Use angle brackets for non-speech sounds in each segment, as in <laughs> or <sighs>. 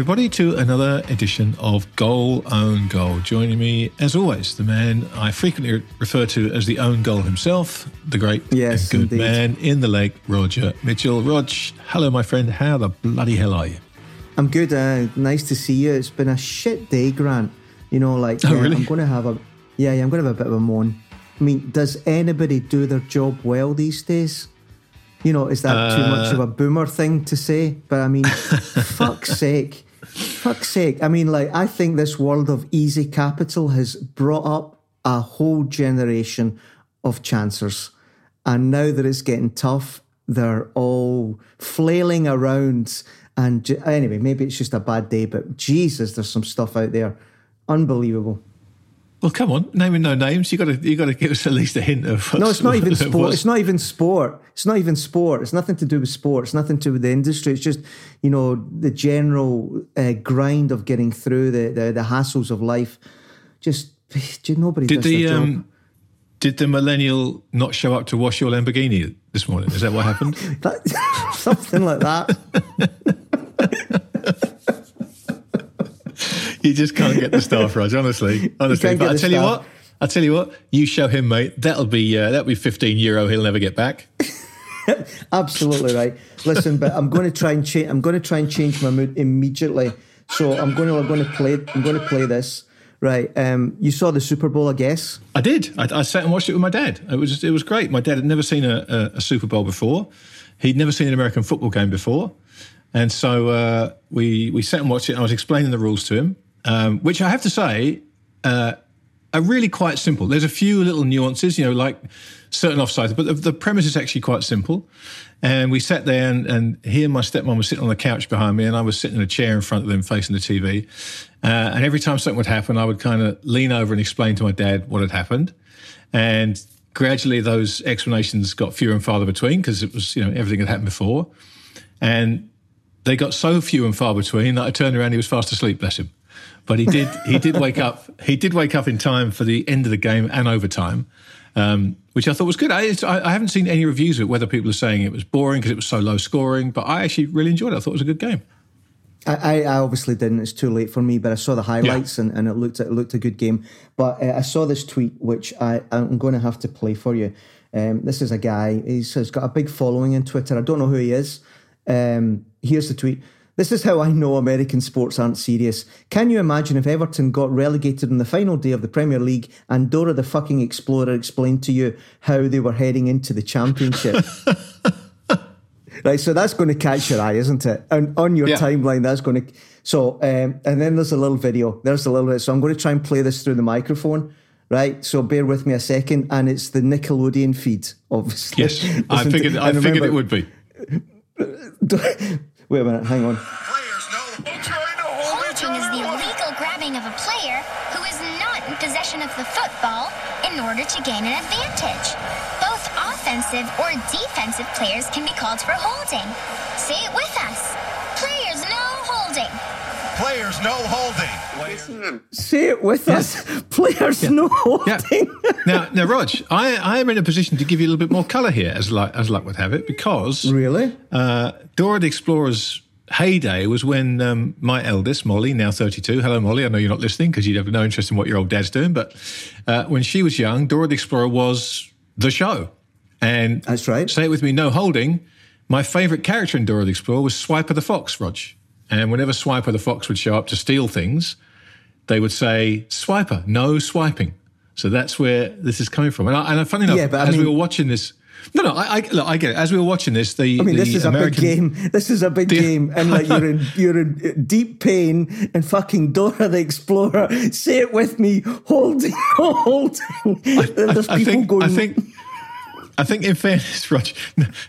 Everybody, to another edition of Goal Own Goal. Joining me, as always, the man I frequently refer to as the own goal himself, the great yes, and good indeed. man in the lake, Roger Mitchell. Rog, hello, my friend. How the bloody hell are you? I'm good. Uh, nice to see you. It's been a shit day, Grant. You know, like <laughs> Oh, uh, really? I'm going to have a yeah, yeah. I'm going to have a bit of a moan. I mean, does anybody do their job well these days? You know, is that too much Uh, of a boomer thing to say? But I mean, <laughs> fuck's sake, fuck's sake. I mean, like I think this world of easy capital has brought up a whole generation of chancers, and now that it's getting tough, they're all flailing around. And anyway, maybe it's just a bad day, but Jesus, there's some stuff out there, unbelievable. Well, come on, naming no names. You got to you got to give us at least a hint of. No, it's not even sport. It's not even sport. It's not even sport. It's nothing to do with sport. It's nothing to do with the industry. It's just you know the general uh, grind of getting through the, the the hassles of life. Just <sighs> nobody Did the um, did the millennial not show up to wash your Lamborghini this morning? Is that what happened? <laughs> That- <laughs> something like that. <laughs> <laughs> You just can't get the staff, Raj. Honestly, honestly. But I tell you what, I tell you what. You show him, mate. That'll be uh, that'll be fifteen euro. He'll never get back. <laughs> Absolutely right. Listen, but I'm going to try and change. I'm going to try and change my mood immediately. So I'm going to. I'm going to play. I'm going to play this. Right. Um. You saw the Super Bowl, I guess. I did. I, I sat and watched it with my dad. It was it was great. My dad had never seen a, a, a Super Bowl before. He'd never seen an American football game before, and so uh, we we sat and watched it. I was explaining the rules to him, um, which I have to say uh, are really quite simple. There's a few little nuances, you know, like certain offsides, but the, the premise is actually quite simple. And we sat there, and, and he and my stepmom were sitting on the couch behind me, and I was sitting in a chair in front of them facing the TV. Uh, and every time something would happen, I would kind of lean over and explain to my dad what had happened. And gradually, those explanations got fewer and farther between because it was, you know, everything had happened before. And they got so few and far between that I turned around, he was fast asleep, bless him. But he did he did wake up he did wake up in time for the end of the game and overtime, um, which I thought was good. I, I, haven't seen any reviews of it whether people are saying it was boring because it was so low scoring, but I actually really enjoyed it. I thought it was a good game. I, I obviously didn't. It's too late for me, but I saw the highlights and, and it looked it looked a good game. But uh, I saw this tweet, which I I'm going to have to play for you. Um, this is a guy. He's, he's got a big following on Twitter. I don't know who he is. Um, here's the tweet. This is how I know American sports aren't serious. Can you imagine if Everton got relegated on the final day of the Premier League and Dora the fucking Explorer explained to you how they were heading into the Championship? <laughs> Right, so that's going to catch your eye, isn't it? And on your Yeah. timeline, that's going to. So, um, and then there's a little video. There's a little bit. So I'm going to try and play this through the microphone. Right, so bear with me a second, and it's the Nickelodeon feed, obviously. Yes, I <laughs> figured I and figured it would be. <laughs> Wait a minute, hang on. Players know. Trying to hold. Holding is the illegal grabbing of a player who is not in possession of the football in order to gain an advantage. Both offensive or defensive players can be called for holding. Say it with us. Players no holding. Players no holding. Say it with us. Players no holding. Yeah. holding. now, now, Rog, I, I am in a position to give you a little bit more colour here, as luck, as luck would have it, because really? Uh, Dora the Explorer's heyday was when um, my eldest, Molly, now 32, hello, Molly, I know you're not listening because you'd have no interest in what your old dad's doing, but uh, when she was young, Dora the Explorer was the show. And That's right. say it with me, no holding. My favourite character in Dora the Explorer was Swiper the Fox, Rog. And whenever Swiper the Fox would show up to steal things, they would say, Swiper, no swiping. So that's where this is coming from. And, I, and funny enough, Yeah, but I as we were watching this, no, no, I, I, look, I get it. As we were watching this, the I mean, the this is a big game. This is a big <laughs> The- game, and like you're in <laughs> you're in deep pain. And fucking Dora the Explorer, say it with me, holding, <laughs> holding. There's I people think, going. I think, I think, in fairness, Roger,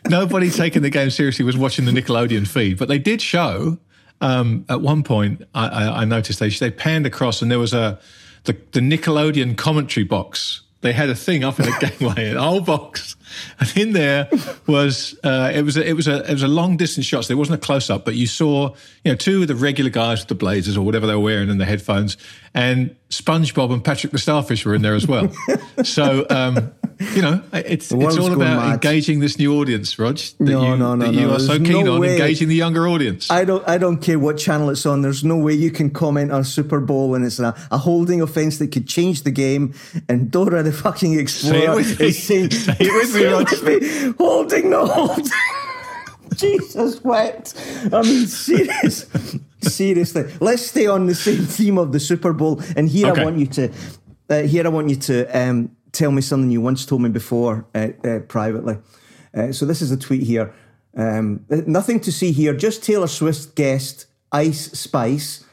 nobody taking the game seriously was watching the Nickelodeon feed, but they did show. Um, at one point, I, I, I noticed they they panned across, and there was a the, the Nickelodeon commentary box. They had a thing up in the <laughs> gangway, an old box, and in there was uh, it was a, it was a it was a long distance shot. So there wasn't a close up, but you saw you know two of the regular guys with the blazers or whatever they were wearing and the headphones, and SpongeBob and Patrick the Starfish were in there as well. <laughs> so um, <laughs> you know it's it's all about mad. engaging this new audience, Rog. That No, you, no, no, that you no. are so keen no on way. engaging the younger audience. I don't. I don't care what channel it's on. There's no way you can comment on Super Bowl and it's a, a holding offence that could change the game. And Dora the fucking Explorer me. is saying, <laughs> Say it with me, Say Rog. with me. holding the hold. <laughs> Jesus wept. I mean, serious, seriously. Let's stay on the same theme of the Super Bowl. And here Okay. I want you to, uh, here I want you to um, tell me something you once told me before uh, uh, privately. Uh, so this is a tweet here. Um, nothing to see here. Just Taylor Swift guest Ice Spice,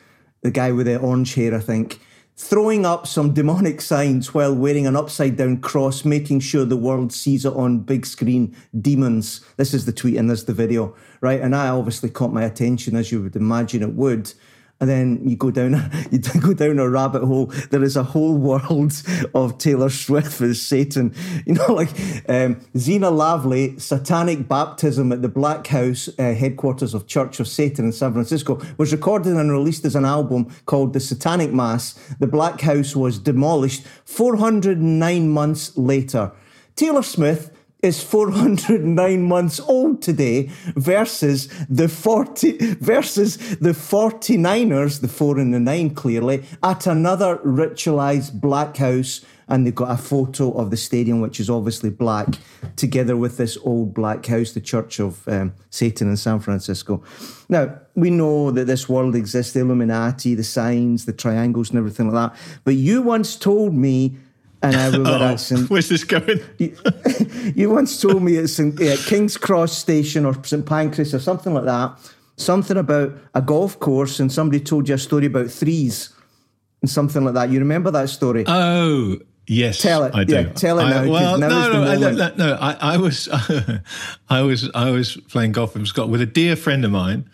the guy with the orange hair, I think, throwing up some demonic signs while wearing an upside down cross, making sure the world sees it on big screen. Demons. This is the tweet and there's the video, right? And I obviously caught my attention as you would imagine it would. And then you go down, <laughs> you go down a rabbit hole. There is a whole world <laughs> of Taylor Swift as Satan. <laughs> You know, like um, Zeena LaVey, satanic baptism at the Black House uh, headquarters of Church of Satan in San Francisco, was recorded and released as an album called The Satanic Mass. The Black House was demolished 409 months later. Taylor Swift is 409 months old today versus the 40 versus the 49ers the 4 and the 9 clearly at another ritualized black house. And they've got a photo of the stadium which is obviously black together with this old black house the church of um, satan in san francisco. Now we know that this world exists the illuminati the signs the triangles and everything like that. But you once told me and I will <laughs> Oh, St. where's this going? <laughs> You, you once told me at St, yeah, King's Cross Station or St Pancras or something like that, something about a golf course, and somebody told you a story about threes and something like that. You remember that story? Oh, yes. Tell it. I do. Yeah, tell it I- now, Well, no, no, I- no, no. I, I was, <laughs> I was, I was playing golf in Scotland with a dear friend of mine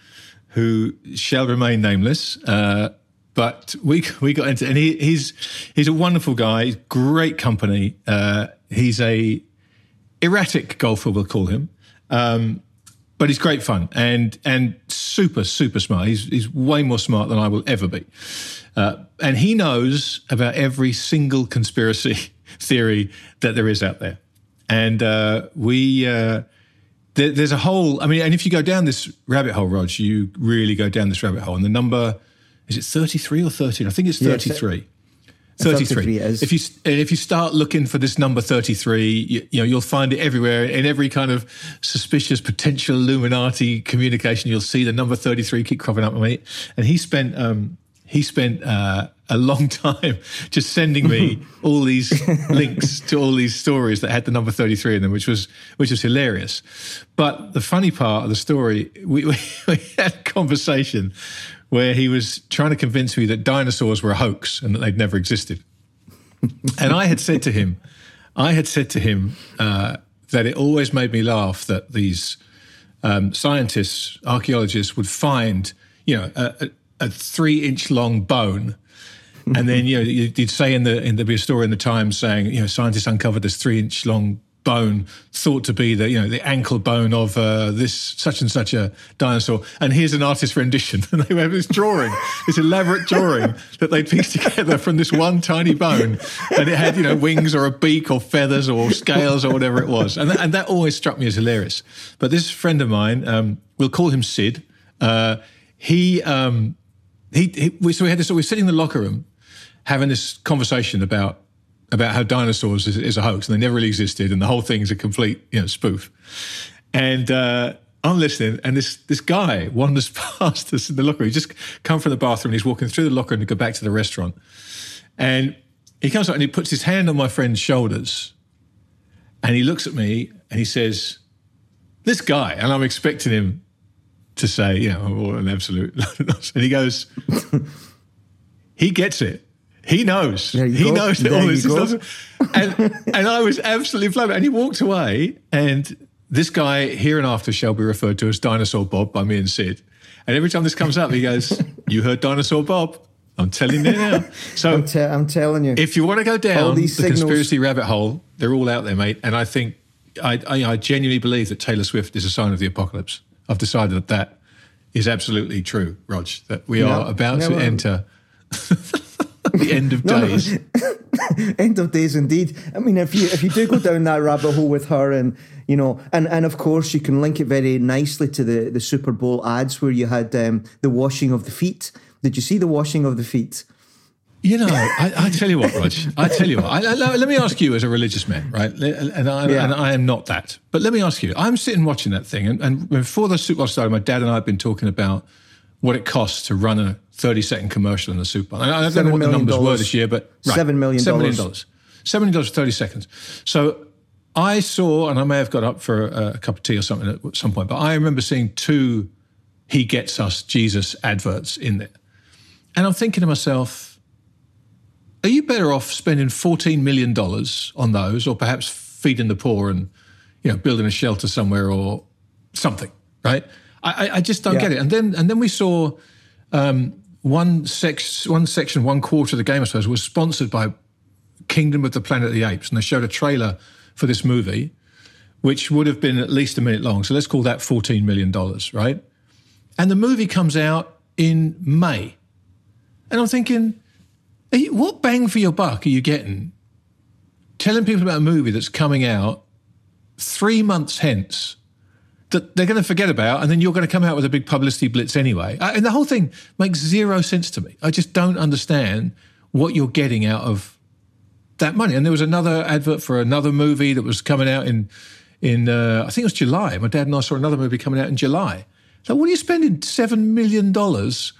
who shall remain nameless. Uh, but we we got into, and he, he's he's a wonderful guy, great company. Uh, he's a erratic golfer, we'll call him. Um, but he's great fun and and super super smart. He's he's way more smart than I will ever be, uh, and he knows about every single conspiracy <laughs> theory that there is out there. And uh, we uh, there, there's a whole. I mean, and if you go down this rabbit hole, Rog, you really go down this rabbit hole. And the number is it 33 or 13? I think it's Yeah, it's- 33. 33 33. If you if you start looking for this number 33, you, you know you'll find it everywhere in every kind of suspicious potential Illuminati communication. You'll see the number 33 keep cropping up, mate. And he spent um, he spent uh, a long <laughs> time just sending me <laughs> all these links to all these stories that had the number 33 in them, which was which was hilarious. But the funny part of the story, we, <laughs> we, we had a conversation where he was trying to convince me that dinosaurs were a hoax and that they'd never existed. <laughs> and I had said to him, I had said to him uh, that it always made me laugh that these um, scientists, archaeologists would find, you know, a, a, a three-inch long bone, and then you know you'd say in the in there'd be a story in the Times saying, you know, scientists uncovered this three-inch long bone thought to be the you know the ankle bone of uh, this such and such a dinosaur. And here's an artist rendition. And <laughs> they have this drawing this elaborate drawing that they pieced together from this one tiny bone. And it had you know wings or a beak or feathers or scales or whatever it was. And that, and that always struck me as hilarious. But this friend of mine um, we'll call him Sid. Uh, he um, he, he so we had this so we were sitting in the locker room having this conversation about about how dinosaurs is, is a hoax and they never really existed and the whole thing's a complete you know spoof. And uh, I'm listening and this this guy wanders <laughs> past us in the locker he's just come from the bathroom and he's walking through the locker to go back to the restaurant. And he comes up and he puts his hand on my friend's shoulders and he looks at me and he says this guy and I'm expecting him to say you know oh, an absolute <laughs> and he goes <laughs> he gets it He knows. He go. knows that There all this stuff. And, and I was absolutely flabbergasted. And he walked away, and this guy here and after shall be referred to as Dinosaur Bob by me and Sid. And every time this comes up, he goes, "You heard Dinosaur Bob? I'm telling you now." So I'm, te- I'm telling you. if you want to go down the signals- conspiracy rabbit hole, they're all out there, mate. And I think I, I, I genuinely believe that Taylor Swift is a sign of the apocalypse. I've decided that that is absolutely true, Rog. That we are about Yeah, to enter <laughs> the end of No, no. days. <laughs> End of days, indeed. I mean, if you if you do go down that rabbit hole with her, and you know, and and of course you can link it very nicely to the the Super Bowl ads where you had um, the washing of the feet. Did you see the washing of the feet? You know, I, I tell you what, Rog. I tell you what. I, I- let me ask you, as a religious man, right? And I, Yeah. and I am not that. But let me ask you. I'm sitting watching that thing, and, and before the Super Bowl started, my dad and I have been talking about what it costs to run a 30 second commercial in the Super Bowl. I don't know what the million numbers were this year, but Seven million Seven million dollars. dollars. Seven million dollars for 30 seconds. So I saw, and I may have got up for a, a cup of tea or something at some point, but I remember seeing two "He Gets Us" Jesus adverts in there, and I'm thinking to myself are you better off spending $14 million on those or perhaps feeding the poor and you know building a shelter somewhere or something right i, I- I just don't Yeah. get it and then and then we saw um, one sex one section one quarter of the game i suppose was sponsored by kingdom of the planet of the apes. And they showed a trailer for this movie which would have been at least a minute long. So let's call that $14 million right? And the movie comes out in may. And i'm thinking you- what bang for your buck are you getting telling people about a movie that's coming out three months hence that they're going to forget about, and then you're going to come out with a big publicity blitz anyway? Uh, And the whole thing makes zero sense to me. I just don't understand what you're getting out of that money. And there was another advert for another movie that was coming out in, in uh, I think it was July. My dad and I saw another movie coming out in July. So, what are you spending seven million dollars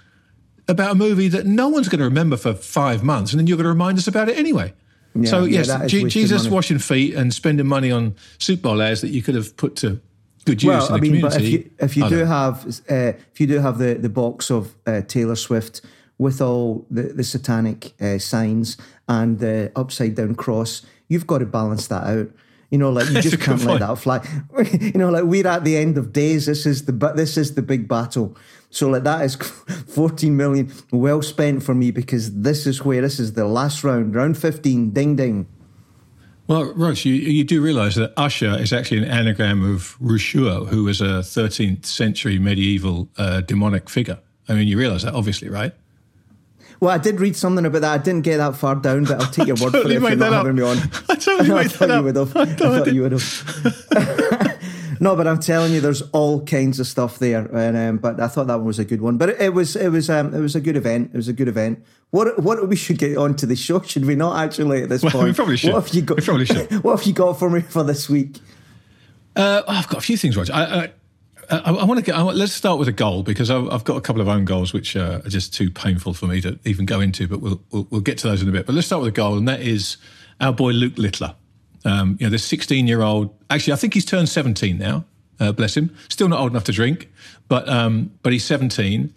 about a movie that no one's going to remember for five months, and then you're going to remind us about it anyway. Yeah, so yes, Je- wasted Jesus washing feet and spending money on Super Bowl ads that you could have put to good use Well, I mean, but if you if you I do don't- have uh, if you do have the the box of uh, Taylor Swift with all the the satanic uh, signs and the upside down cross, you've got to balance that out. You know, like you <laughs> just can't let that fly. <laughs> you know, like we're at the end of days. This is the but this is the big battle. So like that is <laughs> 14 million well spent for me because this is where this is the last round, round 15, ding ding. Well, Roach, you, you do realise that Usher is actually an anagram of Rushuo, who was a 13th century medieval uh, demonic figure. I mean, you realise that, obviously, right? Well, I did read something about that. I didn't get that far down, but I'll take your <laughs> word for it if you're not up. having me on. <laughs> I totally <laughs> I made thought that you up. would have. I I know I thought you would have. No, but I'm telling you, there's all kinds of stuff there, and um, but I thought that one was a good one. But it, it was, it was, um, it was a good event. It was a good event. What, what we should get on to the show? Should we not actually at this Well, we point? probably should. What have you got? We probably should. <laughs> what have you got for me for this week? Uh, I've got a few things, Roger. I, I, I, I want to get. I want, let's start with a goal because I've, I've got a couple of own goals which uh, are just too painful for me to even go into. But we'll, we'll we'll get to those in a bit. But let's start with a goal, and that is our boy Luke Littler. Um, you know, this 16 year old. Actually, I think he's turned 17 now. Uh, bless him. Still not old enough to drink, but um, but he's 17,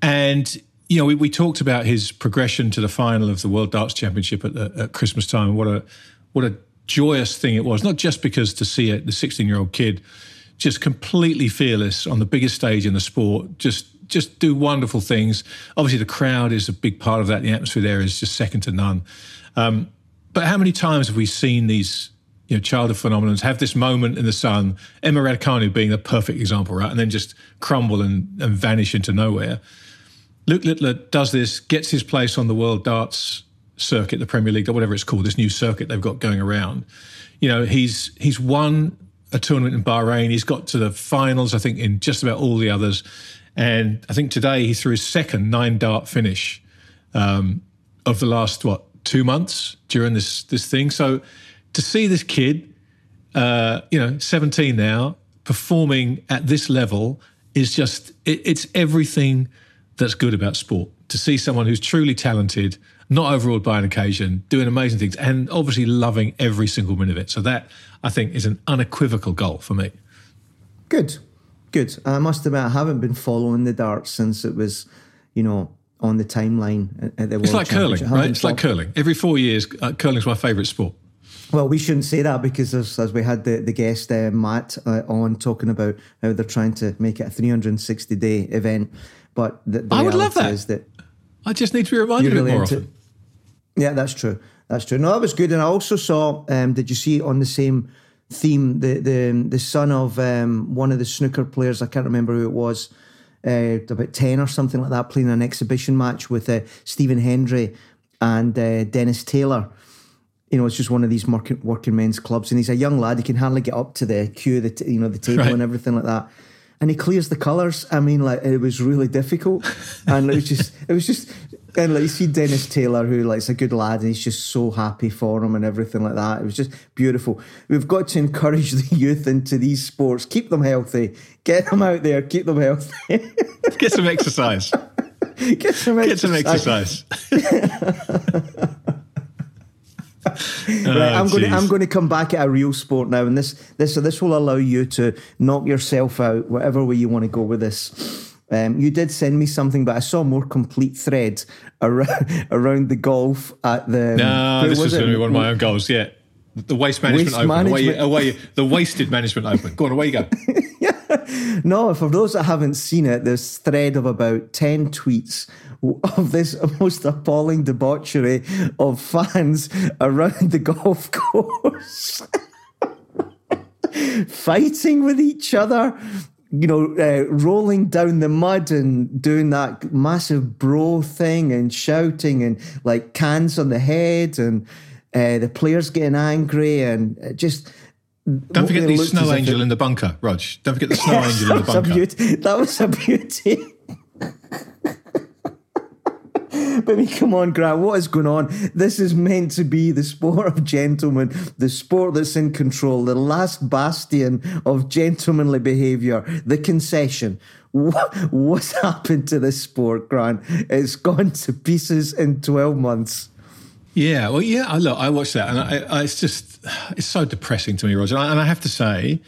and you know we, we talked about his progression to the final of the World Darts Championship at, the, at Christmas time. What a what a joyous thing it was. Not just because to see it, the 16 year old kid just completely fearless on the biggest stage in the sport, just just do wonderful things. Obviously, the crowd is a big part of that. The atmosphere there is just second to none. Um, but how many times have we seen these, you know, childhood phenomenons have this moment in the sun? Emma Raducanu being a perfect example, right? And then just crumble and, and vanish into nowhere. Luke Littler does this, gets his place on the World Darts circuit, the Premier League, or whatever it's called, this new circuit they've got going around. You know, he's he's won a tournament in Bahrain. He's got to the finals, I think, in just about all the others. And I think today he threw his second nine dart finish um, of the last what two months during this this thing. So to see this kid, uh, you know, 17 now, performing at this level is just it, it's everything that's good about sport. To see someone who's truly talented, not overawed by an occasion, doing amazing things, and obviously loving every single minute of it. So that I think is an unequivocal goal for me. Good, good. I must admit, I haven't been following the darts since it was, you know, on the timeline at, the World It's like curling, right? It's like curling. Every four years, uh, curling's my favourite sport. Well, we shouldn't say that because as, as we had the, the guest uh, Matt uh, on talking about how they're trying to make it a 360 day event. But the, the I would love that. is that I just need to be reminded you're of it really more into often. Yeah, that's true. That's true. No, that was good. And I also saw, um, did you see on the same theme, the the the son of um, one of the snooker players, I can't remember who it was, uh, about 10 or something like that, playing an exhibition match with uh, Stephen Hendry and uh, Dennis Taylor. You know, it's just one of these working, working men's clubs, and he's a young lad. He can hardly get up to the cue, the t- you know, the table Right. and everything like that. And he clears the colours. I mean, like it was really difficult, and it was just, it was just, and like you see Dennis Taylor, who like is a good lad, and he's just so happy for him and everything like that. It was just beautiful. We've got to encourage the youth into these sports, keep them healthy, get them out there, keep them healthy, <laughs> Get some exercise. <laughs> get some Get some exercise. exercise. <laughs> Right, Oh, I'm going. To. I'm going to come back at a real sport now, and this this this will allow you to knock yourself out, whatever way you want to go with this. Um, you did send me something, but I saw a more complete thread around <laughs> around the golf at the. No, this was going to be one of my own goals. Yeah, the waste management Waste open. Away, management. away, the wasted management open. Go on, away you go. <laughs> No, for those that haven't seen it, this thread of about 10 tweets of this <laughs> most appalling debauchery of fans around the golf course. Fighting with each other, you know, uh, rolling down the mud and doing that massive bro thing and shouting and like cans on the head and uh, the players getting angry and uh, just. Don't forget the snow angel it- in the bunker, Rog. Don't forget the snow <laughs> angel in the bunker. beauty. <laughs> That was a beauty. But I mean, come on, Grant, what is going on? This is meant to be the sport of gentlemen, the sport that's in control, the last bastion of gentlemanly behaviour, the concession. What, what's happened to this sport, Grant? It's gone to pieces in 12 months. Yeah, well, yeah. I- Look, I watched that, and I, I, it's just it's so depressing to me, Roger. And I, and I have to say,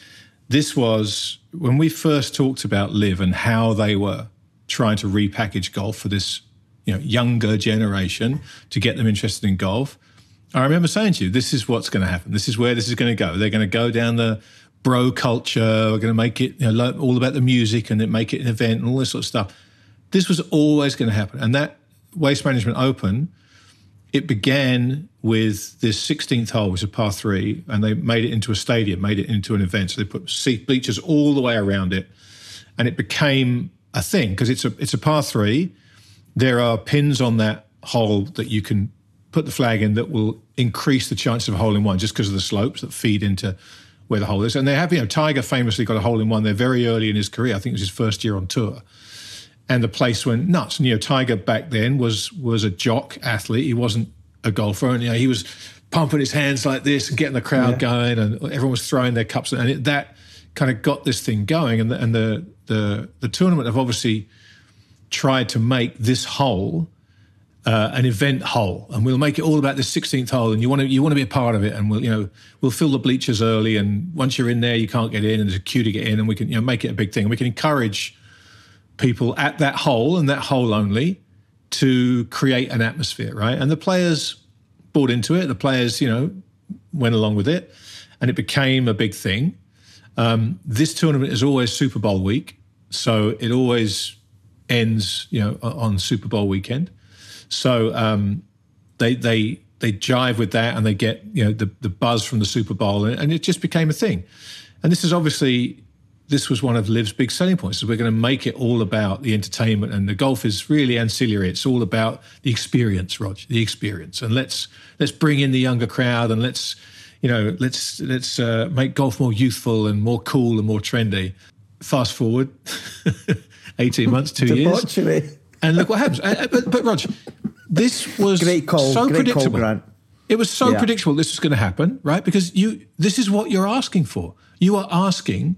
this was when we first talked about Liv and how they were trying to repackage golf for this, you know, younger generation to get them interested in golf. I remember saying to you, this is what's going to happen. This is where this is going to go. They're going to go down the bro culture. We're going to make it you know, all about the music and then make it an event and all this sort of stuff. This was always going to happen. And that Waste Management Open, it began with this 16th hole, which is a par three, and they made it into a stadium, made it into an event. So they put seat bleachers all the way around it, and it became a thing because it's a it's a par three. There are pins on that hole that you can put the flag in that will increase the chance of a hole in one just because of the slopes that feed into where the hole is. And they have, you know, Tiger famously got a hole in one there very early in his career. I think it was his first year on tour and the place went nuts. And you know, Tiger back then was was a jock athlete. He wasn't a golfer, and you know, he was pumping his hands like this and getting the crowd going, and everyone was throwing their cups, and it, that kind of got this thing going. And the, and the the the tournament have obviously tried to make this hole. Uh, an event hole, and we'll make it all about the 16th hole, and you want to you want to be a part of it, and we'll you know we'll fill the bleachers early, and once you're in there, you can't get in, and there's a queue to get in, and we can you know make it a big thing, and we can encourage people at that hole and that hole only to create an atmosphere, right? And the players bought into it. The players, you know, went along with it, and it became a big thing. Um, this tournament is always Super Bowl week, so it always ends, you know, on Super Bowl weekend. So um, they they they jive with that, and they get you know the the buzz from the Super Bowl, and, it just became a thing. And this is obviously this was one of Liv's big selling points. Is we're going to make it all about the entertainment, and the golf is really ancillary. It's all about the experience, Rog, the experience, and let's let's bring in the younger crowd, and let's you know let's let's uh, make golf more youthful and more cool and more trendy. Fast forward <laughs> eighteen months, two <laughs> years, and look what happens. Uh, uh, but, but Rog, this was Great call. so Great call, predictable. Grant. It was so Yeah. predictable this was going to happen, right? Because you, this is what you're asking for. You are asking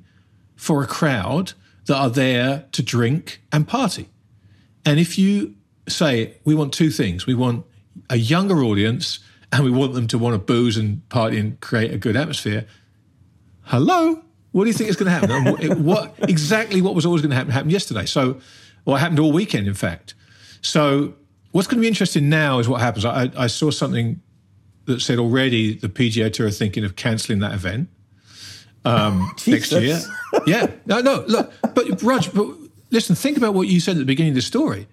for a crowd that are there to drink and party. And if you say we want two things, we want a younger audience and we want them to want to booze and party and create a good atmosphere. Hello, what do you think is going to happen? What, exactly what was always going to happen happened yesterday. So, it happened all weekend, in fact. So what's going to be interesting now is what happens. I, I saw something that said already the PGA Tour are thinking of cancelling that event um, <laughs> next year. Yeah, no, no, look, but Raj, but listen, think about what you said at the beginning of the story.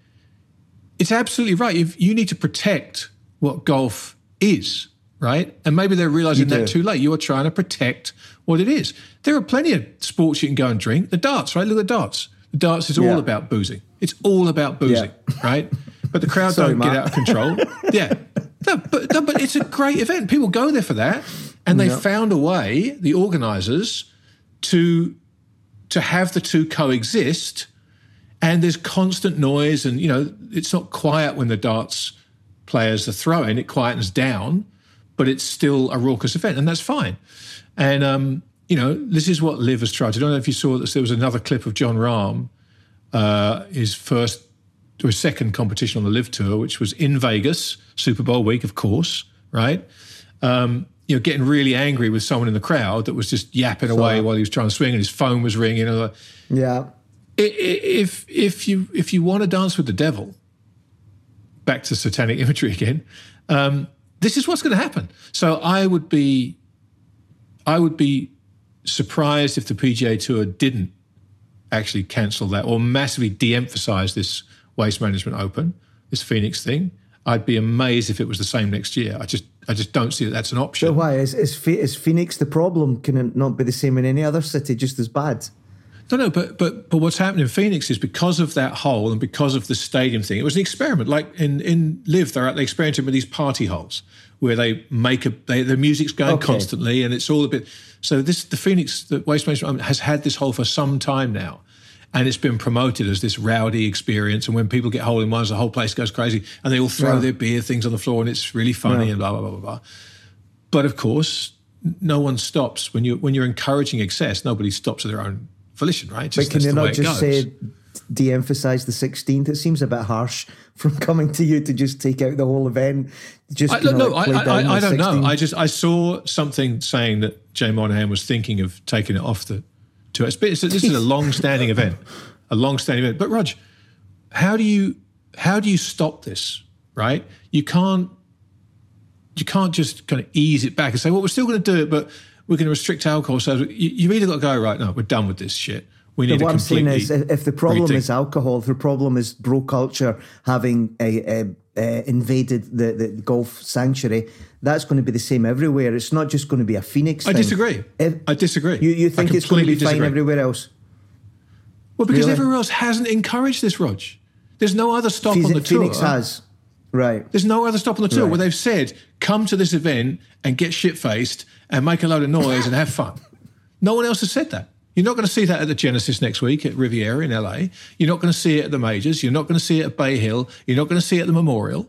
It's absolutely right. If you need to protect what golf is, right? And maybe they're realizing that too late. You are trying to protect what it is. There are plenty of sports you can go and drink. The darts, right? Look at the darts. The darts is all about boozing. It's all about boozing, right? But the crowd <laughs> Sorry, don't get out of control. <laughs> yeah. No, but, no, but it's a great event. People go there for that. And they Yeah. found a way, the organizers, to to have the two coexist. And there's constant noise, and you know, it's not quiet when the darts players are throwing, it quietens down, but it's still a raucous event, and that's fine. And um, you know, this is what Liv has tried. I don't know if you saw this. There was another clip of Jon Rahm, uh, his first or his second competition on the Liv Tour, which was in Vegas, Super Bowl week, of course, right? Um, you know, getting really angry with someone in the crowd that was just yapping away while he was trying to swing, and his phone was ringing. Know, Yeah. If if you if you want to dance with the devil, back to satanic <laughs> imagery again, um, this is what's going to happen. So I would be, I would be surprised if the PGA Tour didn't actually cancel that or massively de-emphasize this Waste Management Open, this Phoenix thing. I'd be amazed if it was the same next year. I just I just don't see that that's an option. But why is is, is Phoenix the problem? Can it not be the same in any other city, just as bad? No, no, but but but what's happened in Phoenix is because of that hole and because of the stadium thing. It was an experiment. Like in in Liv, they're they experimented with these party holes where they make a they, the music's going Okay. constantly and it's all a bit. So this the Phoenix the Waste Management has had this hole for some time now, and it's been promoted as this rowdy experience. And when people get hole in ones, the whole place goes crazy, and they all throw Yeah. their beer things on the floor, and it's really funny and blah blah blah blah blah. But of course, no one stops when you when you're encouraging excess. Nobody stops at their own volition, right? But can that's you the not just say de-emphasize the 16th? It seems a bit harsh from <laughs> coming to you to just take out the whole event. Just I, no, like, I, I, I, don't know. I just I saw something saying that Jay Monahan was thinking of taking it off the to it's, it's, this is a long-standing event, a long-standing event. But Rog, how do you how do you stop this? Right, you can't you can't just kind of ease it back and say, well, we're still going to do it, but we're going to restrict alcohol. So you, you've either got to go right. now. we're done with this shit. We need what I'm saying is, if the problem rethink. is alcohol, if the problem is bro culture having a, a, a invaded the, the golf sanctuary, that's going to be the same everywhere. It's not just going to be a Phoenix. I thing. disagring. If- I disagree. You, you think it's going to be completely fine everywhere else? Well, because Really? everyone else hasn't encouraged this, Rog. There's no other stop on the tour. Phoenix has, right? There's no other stop on the tour Right. where they've said, come to this event and get shit faced and make a load of noise and have fun. No one else has said that. You're not going to see that at the Genesis next week at Riviera in LA. You're not going to see it at the majors. You're not going to see it at Bay Hill. You're not going to see it at the Memorial.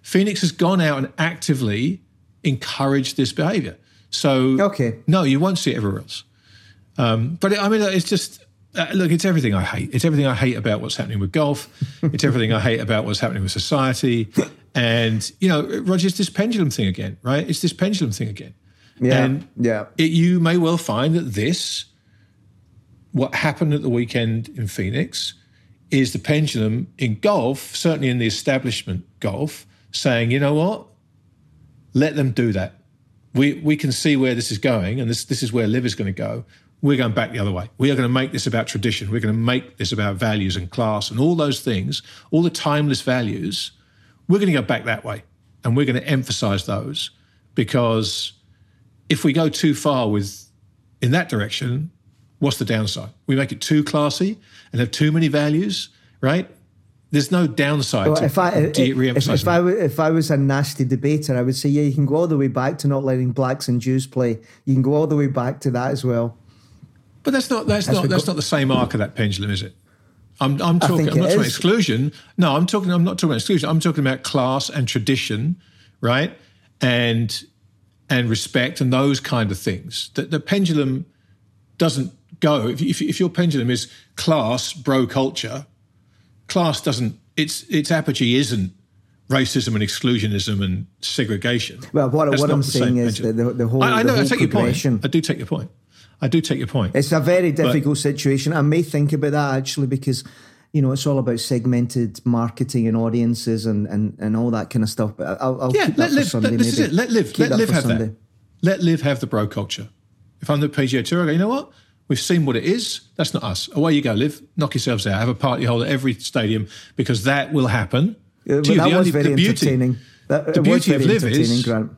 Phoenix has gone out and actively encouraged this behavior. So, Okay. no, you won't see it everywhere else. Um, but it, I mean, it's just uh, look. It's everything I hate. It's everything I hate about what's happening with golf. <laughs> it's everything I hate about what's happening with society. And you know, Roger, it's this pendulum thing again, right? It's this pendulum thing again. Yeah, And yeah. it, you may well find that this, what happened at the weekend in Phoenix, is the pendulum in golf, certainly in the establishment golf, saying, you know what, let them do that. We we can see where this is going, and this this is where Liv is going to go. We're going back the other way. We are going to make this about tradition. We're going to make this about values and class and all those things, all the timeless values. We're going to go back that way, and we're going to emphasize those because if we go too far with in that direction, what's the downside? We make it too classy and have too many values, right? There's no downside Well, to if I de- if, re-emphasizing if I if I was a nasty debater, I would say yeah, you can go all the way back to not letting blacks and Jews play. You can go all the way back to that as well. But that's not that's not that's go- not the same arc of that pendulum, is it? I'm I'm talking I'm not talking exclusion. No, I'm talking I'm not talking about exclusion. I'm talking about class and tradition, right? And and respect and those kind of things. The, the pendulum doesn't go if, if if your pendulum is class bro culture, class doesn't its its apogee isn't racism and exclusionism and segregation. Well, what, That's what I'm saying is that the, the whole I, I the know. I take your point. I do take your point. I do take your point. It's a very difficult situation. I may think about that actually because, you know, it's all about segmented marketing and audiences and, and, and all that kind of stuff. But I'll, I'll Yeah, keep let that for Liv. Sunday. Let, this is maybe. it. Let Liv. Keep Let Liv have Sunday. that. Let Liv have the bro culture. If I'm the PGA Tour, I go, you know what? We've seen what it is. That's not us. Away you go, Liv. Knock yourselves out. Have a party hole at every stadium because that will happen. Yeah, Gee, that the was only- very the beauty, entertaining. That, the beauty of Liv is- Grant.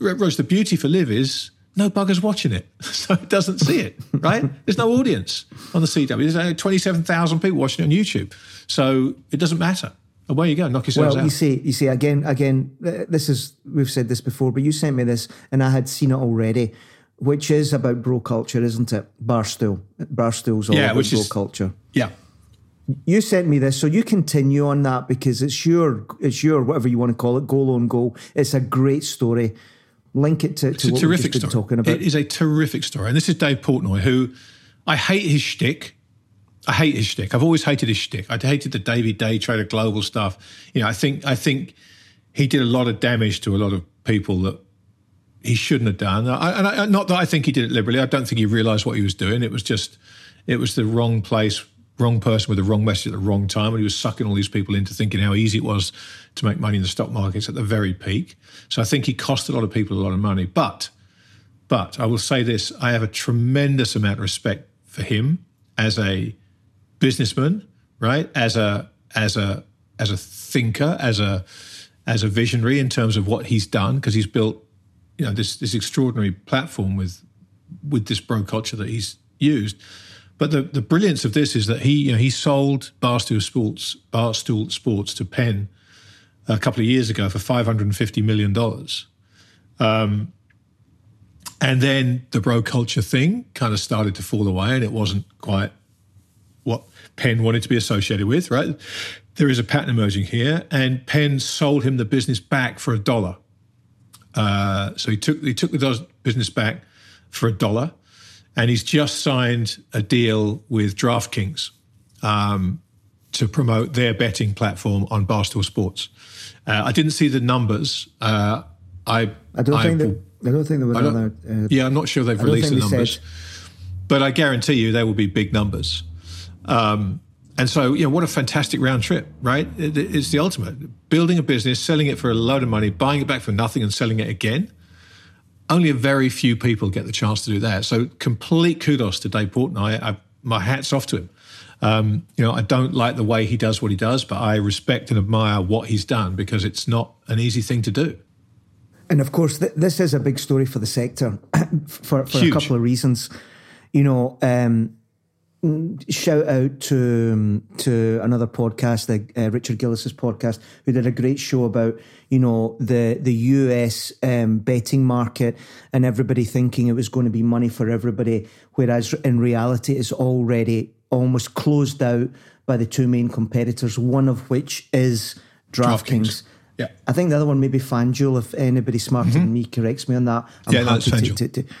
Rose, the beauty for Liv is no buggers watching it, <laughs> so it doesn't see it, right? There's no audience on the CW. There's only 27,000 people watching it on YouTube, so it doesn't matter. Away you go, knock yourselves Well, out. you see, you see, again, again, uh, this is we've said this before, but you sent me this, and I had seen it already, which is about bro culture, isn't it? Barstool, Barstool's all Yeah, about bro is- culture. yeah, You sent me this, so you continue on that because it's your, it's your whatever you want to call it, goal on goal. It's a great story. Link it to, it's to a what terrific we've been story. talking about. It is a terrific story, and this is Dave Portnoy, who I hate his shtick. I hate his shtick. I've always hated his shtick. I hated the Davey Day Trader Global stuff. You know, I think I think he did a lot of damage to a lot of people that he shouldn't have done. I, and I, not that I think he did it liberally. I don't think he realised what he was doing. It was just, it was the wrong place, wrong person with the wrong message at the wrong time. And he was sucking all these people into thinking how easy it was to make money in the stock markets at the very peak. So I think he cost a lot of people a lot of money. But, but I will say this: I have a tremendous amount of respect for him as a businessman, right? As a as a as a thinker, as a as a visionary in terms of what he's done, because he's built, you know, this this extraordinary platform with with this bro culture that he's used. But the, the brilliance of this is that he you know he sold Barstool Sports Barstool Sports to Penn a couple of years ago for five hundred and fifty million dollars. And then the bro culture thing kind of started to fall away, and it wasn't quite what Penn wanted to be associated with, right? There is a pattern emerging here, and Penn sold him the business back for a dollar. Uh, so he took he took the business back for a dollar, and he's just signed a deal with DraftKings um, to promote their betting platform on Barstool Sports. Uh, I didn't see the numbers. Uh, I I don't think that I don't think they were I don't- Uh, yeah, I'm not sure they've released the numbers, but I guarantee you they will be big numbers. Um, and so, you know, what a fantastic round trip, right? It- it's the ultimate. Building a business, selling it for a load of money, buying it back for nothing, and selling it again. Only a very few people get the chance to do that. So, complete kudos to Dave Portnoy. I, my hat's off to him. Um, you know, I don't like the way he does what he does, but I respect and admire what he's done because it's not an easy thing to do. And of course, th- this is a big story for the sector <coughs> for, for a couple of reasons. You know, um, shout out to um, to another podcast, the uh, Richard Gillis's podcast, who did a great show about you know the the US um, betting market and everybody thinking it was going to be money for everybody, whereas in reality it's already almost closed out by the two main competitors, one of which is DraftKings. DraftKings. Yeah. I think the other one may be FanDuel. If anybody smarter than me corrects me on that, I'm Mm-hmm. Yeah, happy to, to, to.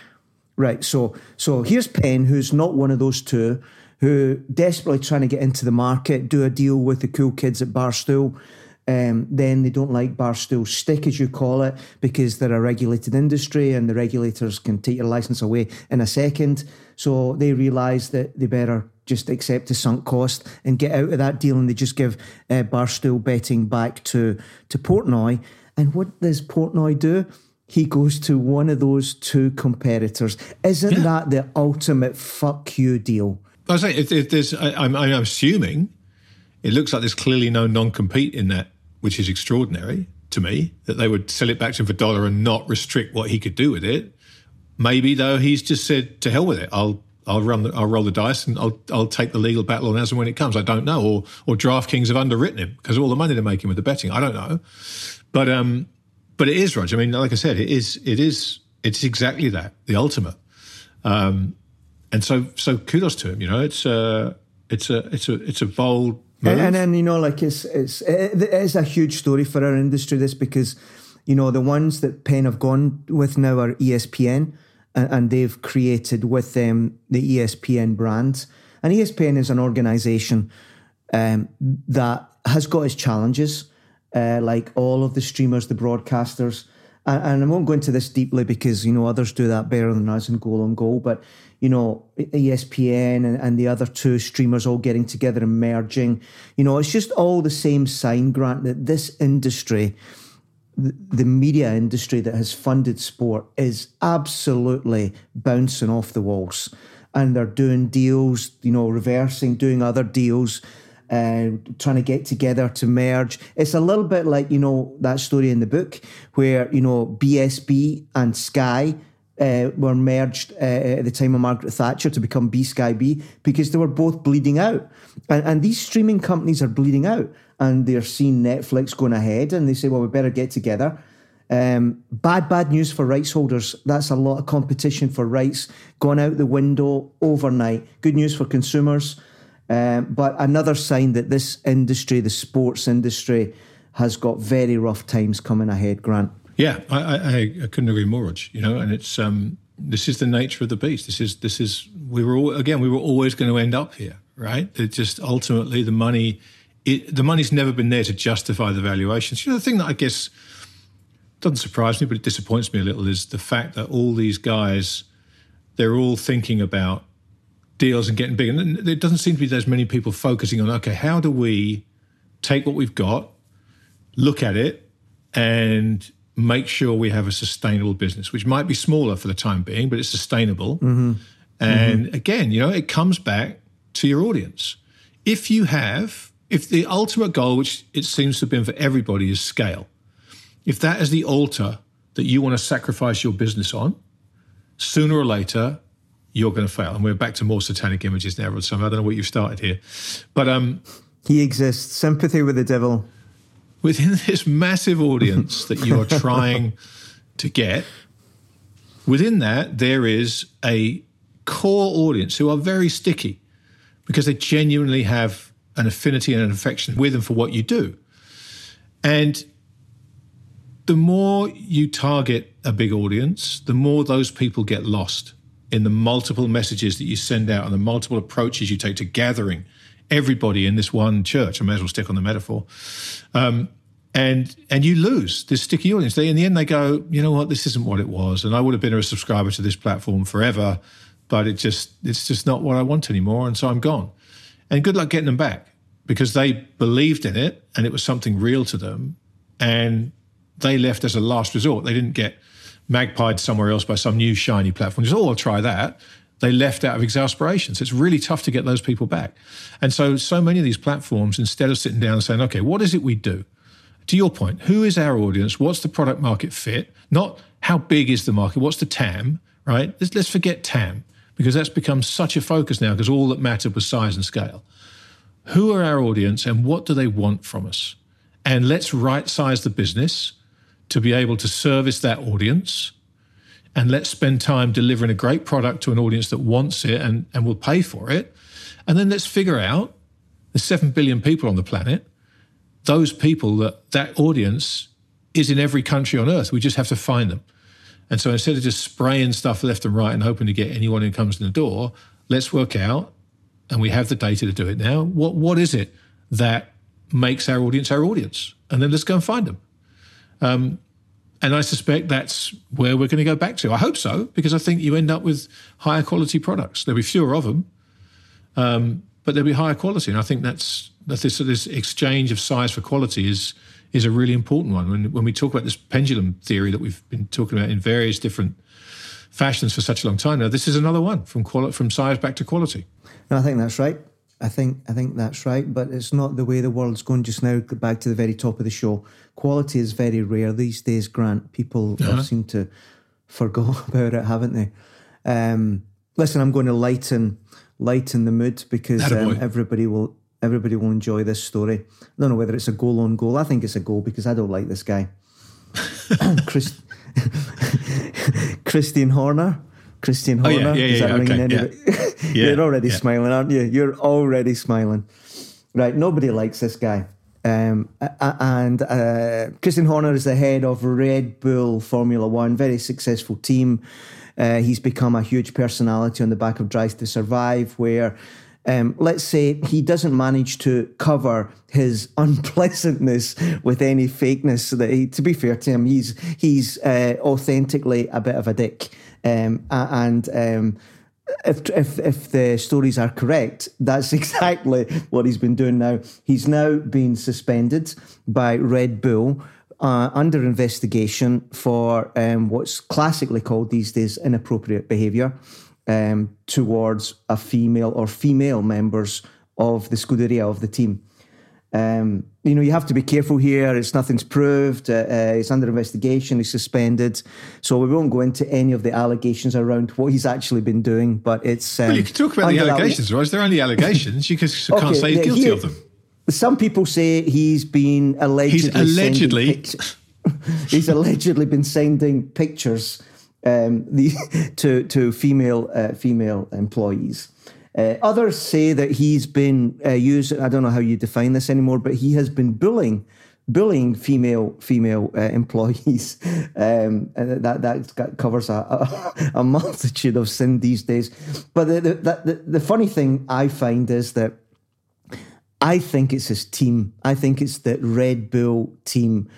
Right. So, so here's Penn, who's not one of those two, who desperately trying to get into the market, do a deal with the cool kids at Barstool. Um, then they don't like Barstool stick, as you call it, because they're a regulated industry and the regulators can take your license away in a second. So they realise that they better just accept the sunk cost and get out of that deal, and they just give uh, Barstool betting back to to Portnoy. And what does Portnoy do? He goes to one of those two competitors. Isn't that the ultimate fuck you deal? I say if, if there's, I, I'm, I'm assuming it looks like there's clearly no non-compete in that, which is extraordinary to me that they would sell it back to him for a dollar and not restrict what he could do with it. Maybe though he's just said to hell with it. I'll I'll run the, I'll roll the dice and I'll I'll take the legal battle on as and when it comes. I don't know, or or DraftKings have underwritten him because of all the money they're making with the betting. I don't know, but um, but it is Roger. I mean, like I said, it is it is it's exactly that the ultimate. Um, and so so kudos to him. You know, it's a it's a it's a it's a bold move. And, and then you know, like it's it's it is a huge story for our industry. This because you know the ones that Penn have gone with now are ESPN, and, and they've created with them the ESPN brand. And ESPN is an organisation um, that has got its challenges, uh, like all of the streamers, the broadcasters. and, and I won't go into this deeply because you know others do that better than us in goal on goal, but you know ESPN and, and the other two streamers all getting together and merging, you know, it's just all the same sign, Grant, that this industry the media industry that has funded sport is absolutely bouncing off the walls. And they're doing deals, you know, reversing, doing other deals, uh, trying to get together to merge. It's a little bit like, you know, that story in the book where, you know, BSB and Sky uh, were merged uh, at the time of Margaret Thatcher to become B Sky B because they were both bleeding out. And, and these streaming companies are bleeding out and they're seeing Netflix going ahead and they say, well, we better get together. Um, bad, bad news for rights holders. That's a lot of competition for rights gone out the window overnight. Good news for consumers. Um, but another sign that this industry, the sports industry, has got very rough times coming ahead, Grant. Yeah, I, I, I couldn't agree more, Rog. You know, and it's um, this is the nature of the beast. This is this is we were all, again we were always going to end up here, right? It just ultimately the money, it, the money's never been there to justify the valuations. You know, the thing that I guess doesn't surprise me, but it disappoints me a little is the fact that all these guys, they're all thinking about deals and getting big, and there doesn't seem to be as many people focusing on okay, how do we take what we've got, look at it, and make sure we have a sustainable business, which might be smaller for the time being, but it's sustainable. Mm-hmm. And mm-hmm. again, you know, it comes back to your audience. If you have, if the ultimate goal, which it seems to have been for everybody, is scale, if that is the altar that you want to sacrifice your business on, sooner or later, you're going to fail. And we're back to more satanic images now, So I don't know what you've started here. But um, he exists. Sympathy with the devil within <laughs> this massive audience that you are trying <laughs> to get, within that, there is a core audience who are very sticky because they genuinely have an affinity and an affection with and for what you do. And the more you target a big audience, the more those people get lost in the multiple messages that you send out and the multiple approaches you take to gathering everybody in this one church. I may as well stick on the metaphor. Um, and and you lose this sticky audience. They in the end they go, you know what, this isn't what it was, and I would have been a subscriber to this platform forever, but it just it's just not what I want anymore, and so I'm gone. And good luck getting them back because they believed in it and it was something real to them, and they left as a last resort. They didn't get magpied somewhere else by some new shiny platform. Just oh, I'll try that they left out of exasperation. So it's really tough to get those people back. And so, so many of these platforms, instead of sitting down and saying, okay, what is it we do? To your point, who is our audience? What's the product market fit? Not how big is the market? What's the TAM, right? Let's, let's forget TAM because that's become such a focus now because all that mattered was size and scale. Who are our audience and what do they want from us? And let's right size the business to be able to service that audience and let's spend time delivering a great product to an audience that wants it and, and will pay for it. And then let's figure out the 7 billion people on the planet, those people, that that audience is in every country on earth. We just have to find them. And so instead of just spraying stuff left and right and hoping to get anyone who comes in the door, let's work out, and we have the data to do it now. What what is it that makes our audience our audience? And then let's go and find them. Um, and I suspect that's where we're going to go back to. I hope so, because I think you end up with higher quality products. There'll be fewer of them, um, but there'll be higher quality. And I think that's that this, this exchange of size for quality is is a really important one. When, when we talk about this pendulum theory that we've been talking about in various different fashions for such a long time now, this is another one from quali- from size back to quality. No, I think that's right. I think I think that's right, but it's not the way the world's going just now. Back to the very top of the show, quality is very rare these days. Grant, people uh-huh. seemed to forgo <laughs> about it, haven't they? Um, listen, I'm going to lighten lighten the mood because um, everybody will everybody will enjoy this story. I don't know whether it's a goal on goal. I think it's a goal because I don't like this guy, <laughs> Chris, <laughs> Christian Horner. Christian Horner. Oh, yeah, yeah, yeah, okay, yeah. <laughs> You're already yeah. smiling, aren't you? You're already smiling. Right, nobody likes this guy. Um, and uh, Christian Horner is the head of Red Bull Formula One, very successful team. Uh, he's become a huge personality on the back of Drive to Survive, where um, let's say he doesn't manage to cover his <laughs> unpleasantness with any fakeness. So That he, to be fair to him, he's he's uh, authentically a bit of a dick, um, and um, if, if if the stories are correct, that's <laughs> exactly what he's been doing now. He's now been suspended by Red Bull uh, under investigation for um, what's classically called these days inappropriate behaviour um, towards a female or female members of the Scuderia of the team. Um, you know, you have to be careful here. It's nothing's proved. Uh, uh, it's under investigation. He's suspended. So we won't go into any of the allegations around what he's actually been doing. But it's. Um, well, you can talk about the allegations, right? They're only allegations. You just okay, can't say he's guilty he, of them. Some people say he's been allegedly. He's allegedly. <laughs> he's allegedly been sending pictures um, the, <laughs> to to female uh, female employees. Uh, others say that he's been uh, used. I don't know how you define this anymore, but he has been bullying bullying female female uh, employees. <laughs> Um, that that covers a, a, a, multitude of sin these days. But the, the, the, the funny thing I find is that I think it's his team. I think it's the Red Bull team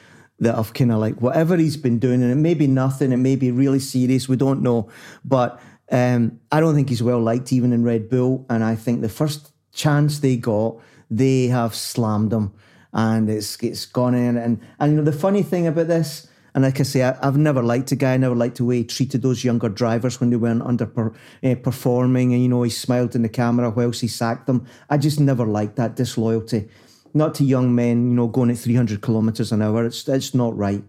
that have kind of like whatever he's been doing, and it may be nothing, it may be really serious. We don't know, but um, I don't think he's well liked even in Red Bull, and I think the first chance they got, they have slammed him, and it's it's gone in. And and you know the funny thing about this, and like I say, I, have never liked a guy. I never liked the way he treated those younger drivers when they weren't underperforming, uh, and you know he smiled in the camera whilst he sacked them. I just never liked that disloyalty, not to young men, you know, going at 300 kilometers an hour. It's it's not right.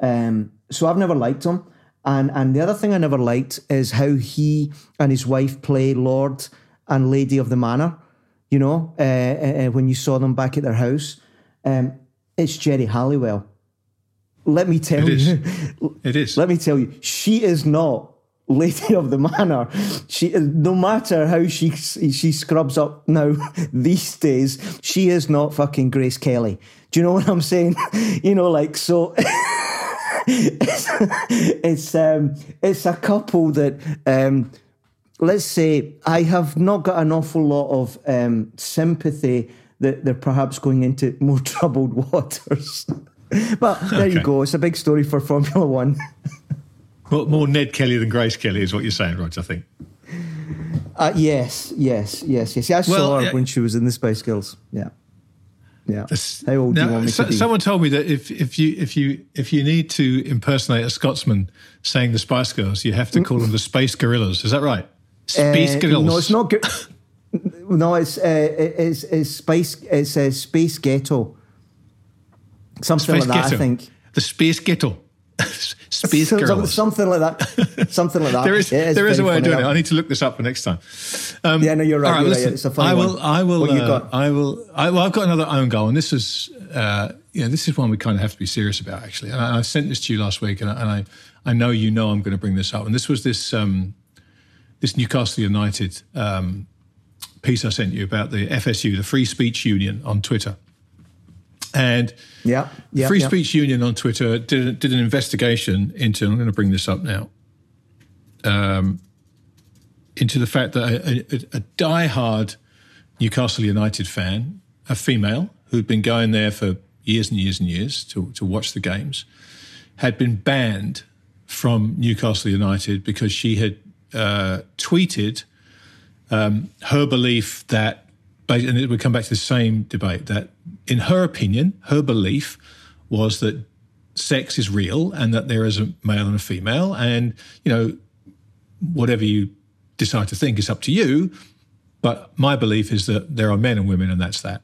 Um, so I've never liked him. And and the other thing I never liked is how he and his wife play Lord and Lady of the Manor. You know, uh, uh, when you saw them back at their house, um, it's Geri Halliwell. Let me tell it you, <laughs> it is. Let me tell you, she is not Lady of the Manor. She, no matter how she she scrubs up now <laughs> these days, she is not fucking Grace Kelly. Do you know what I'm saying? <laughs> you know, like so. It's <laughs> it's, um, it's a couple that um, let's say I have not got an awful lot of um, sympathy that they're perhaps going into more <laughs> troubled waters. but there okay. you go. It's a big story for Formula One. more, more Ned Kelly than Grace Kelly is what you're saying, Roger. I think. Uh, yes, yes, yes, yes. Yeah, I well, saw her when she was in the Spice Girls. Yeah. Yeah. How old now, do you want me so, to be? Someone told me that if, if you if you if you need to impersonate a Scotsman saying the Spice Girls, you have to call them the Space Gorillas. Is that right? Space uh, Gorillas. No, it's not. Go- no, it's uh, it's it's Space. It's a Space Ghetto. Something space like that. Ghetto. I think the Space Ghetto. <laughs> Space so, girls. Something like that. <laughs> Something like that. there is, there is a way of doing it. I need to look this up for next time. Um, yeah, no, you're right. You're listen, right. It's a funny I will. One. I will. Uh, got? I will. I, well, I've got another own goal, and this is, uh, you know, this is one we kind of have to be serious about, actually. And I, I sent this to you last week, and I, and I, I know you know I'm going to bring this up. And this was this, um, this Newcastle United um, piece I sent you about the FSU, the Free Speech Union, on Twitter. And yeah, yeah Free yeah. Speech Union on Twitter did, did an investigation into, I'm going to bring this up now, um, into the fact that a, a, a die-hard Newcastle United fan, a female who'd been going there for years and years and years to, to watch the games, had been banned from Newcastle United because she had uh, tweeted um, her belief that and it would come back to the same debate that, in her opinion, her belief was that sex is real and that there is a male and a female, and you know, whatever you decide to think is up to you. But my belief is that there are men and women, and that's that.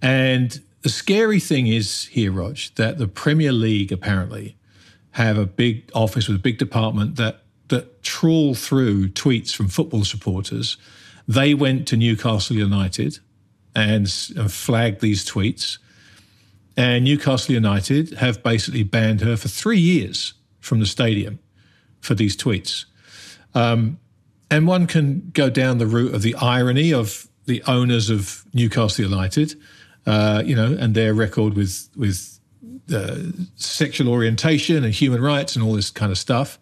And the scary thing is here, Rog, that the Premier League apparently have a big office with a big department that that trawl through tweets from football supporters they went to Newcastle United and, flagged these tweets. And Newcastle United have basically banned her for three years from the stadium for these tweets. Um, and one can go down the route of the irony of the owners of Newcastle United, uh, you know, and their record with with uh, sexual orientation and human rights and all this kind of stuff.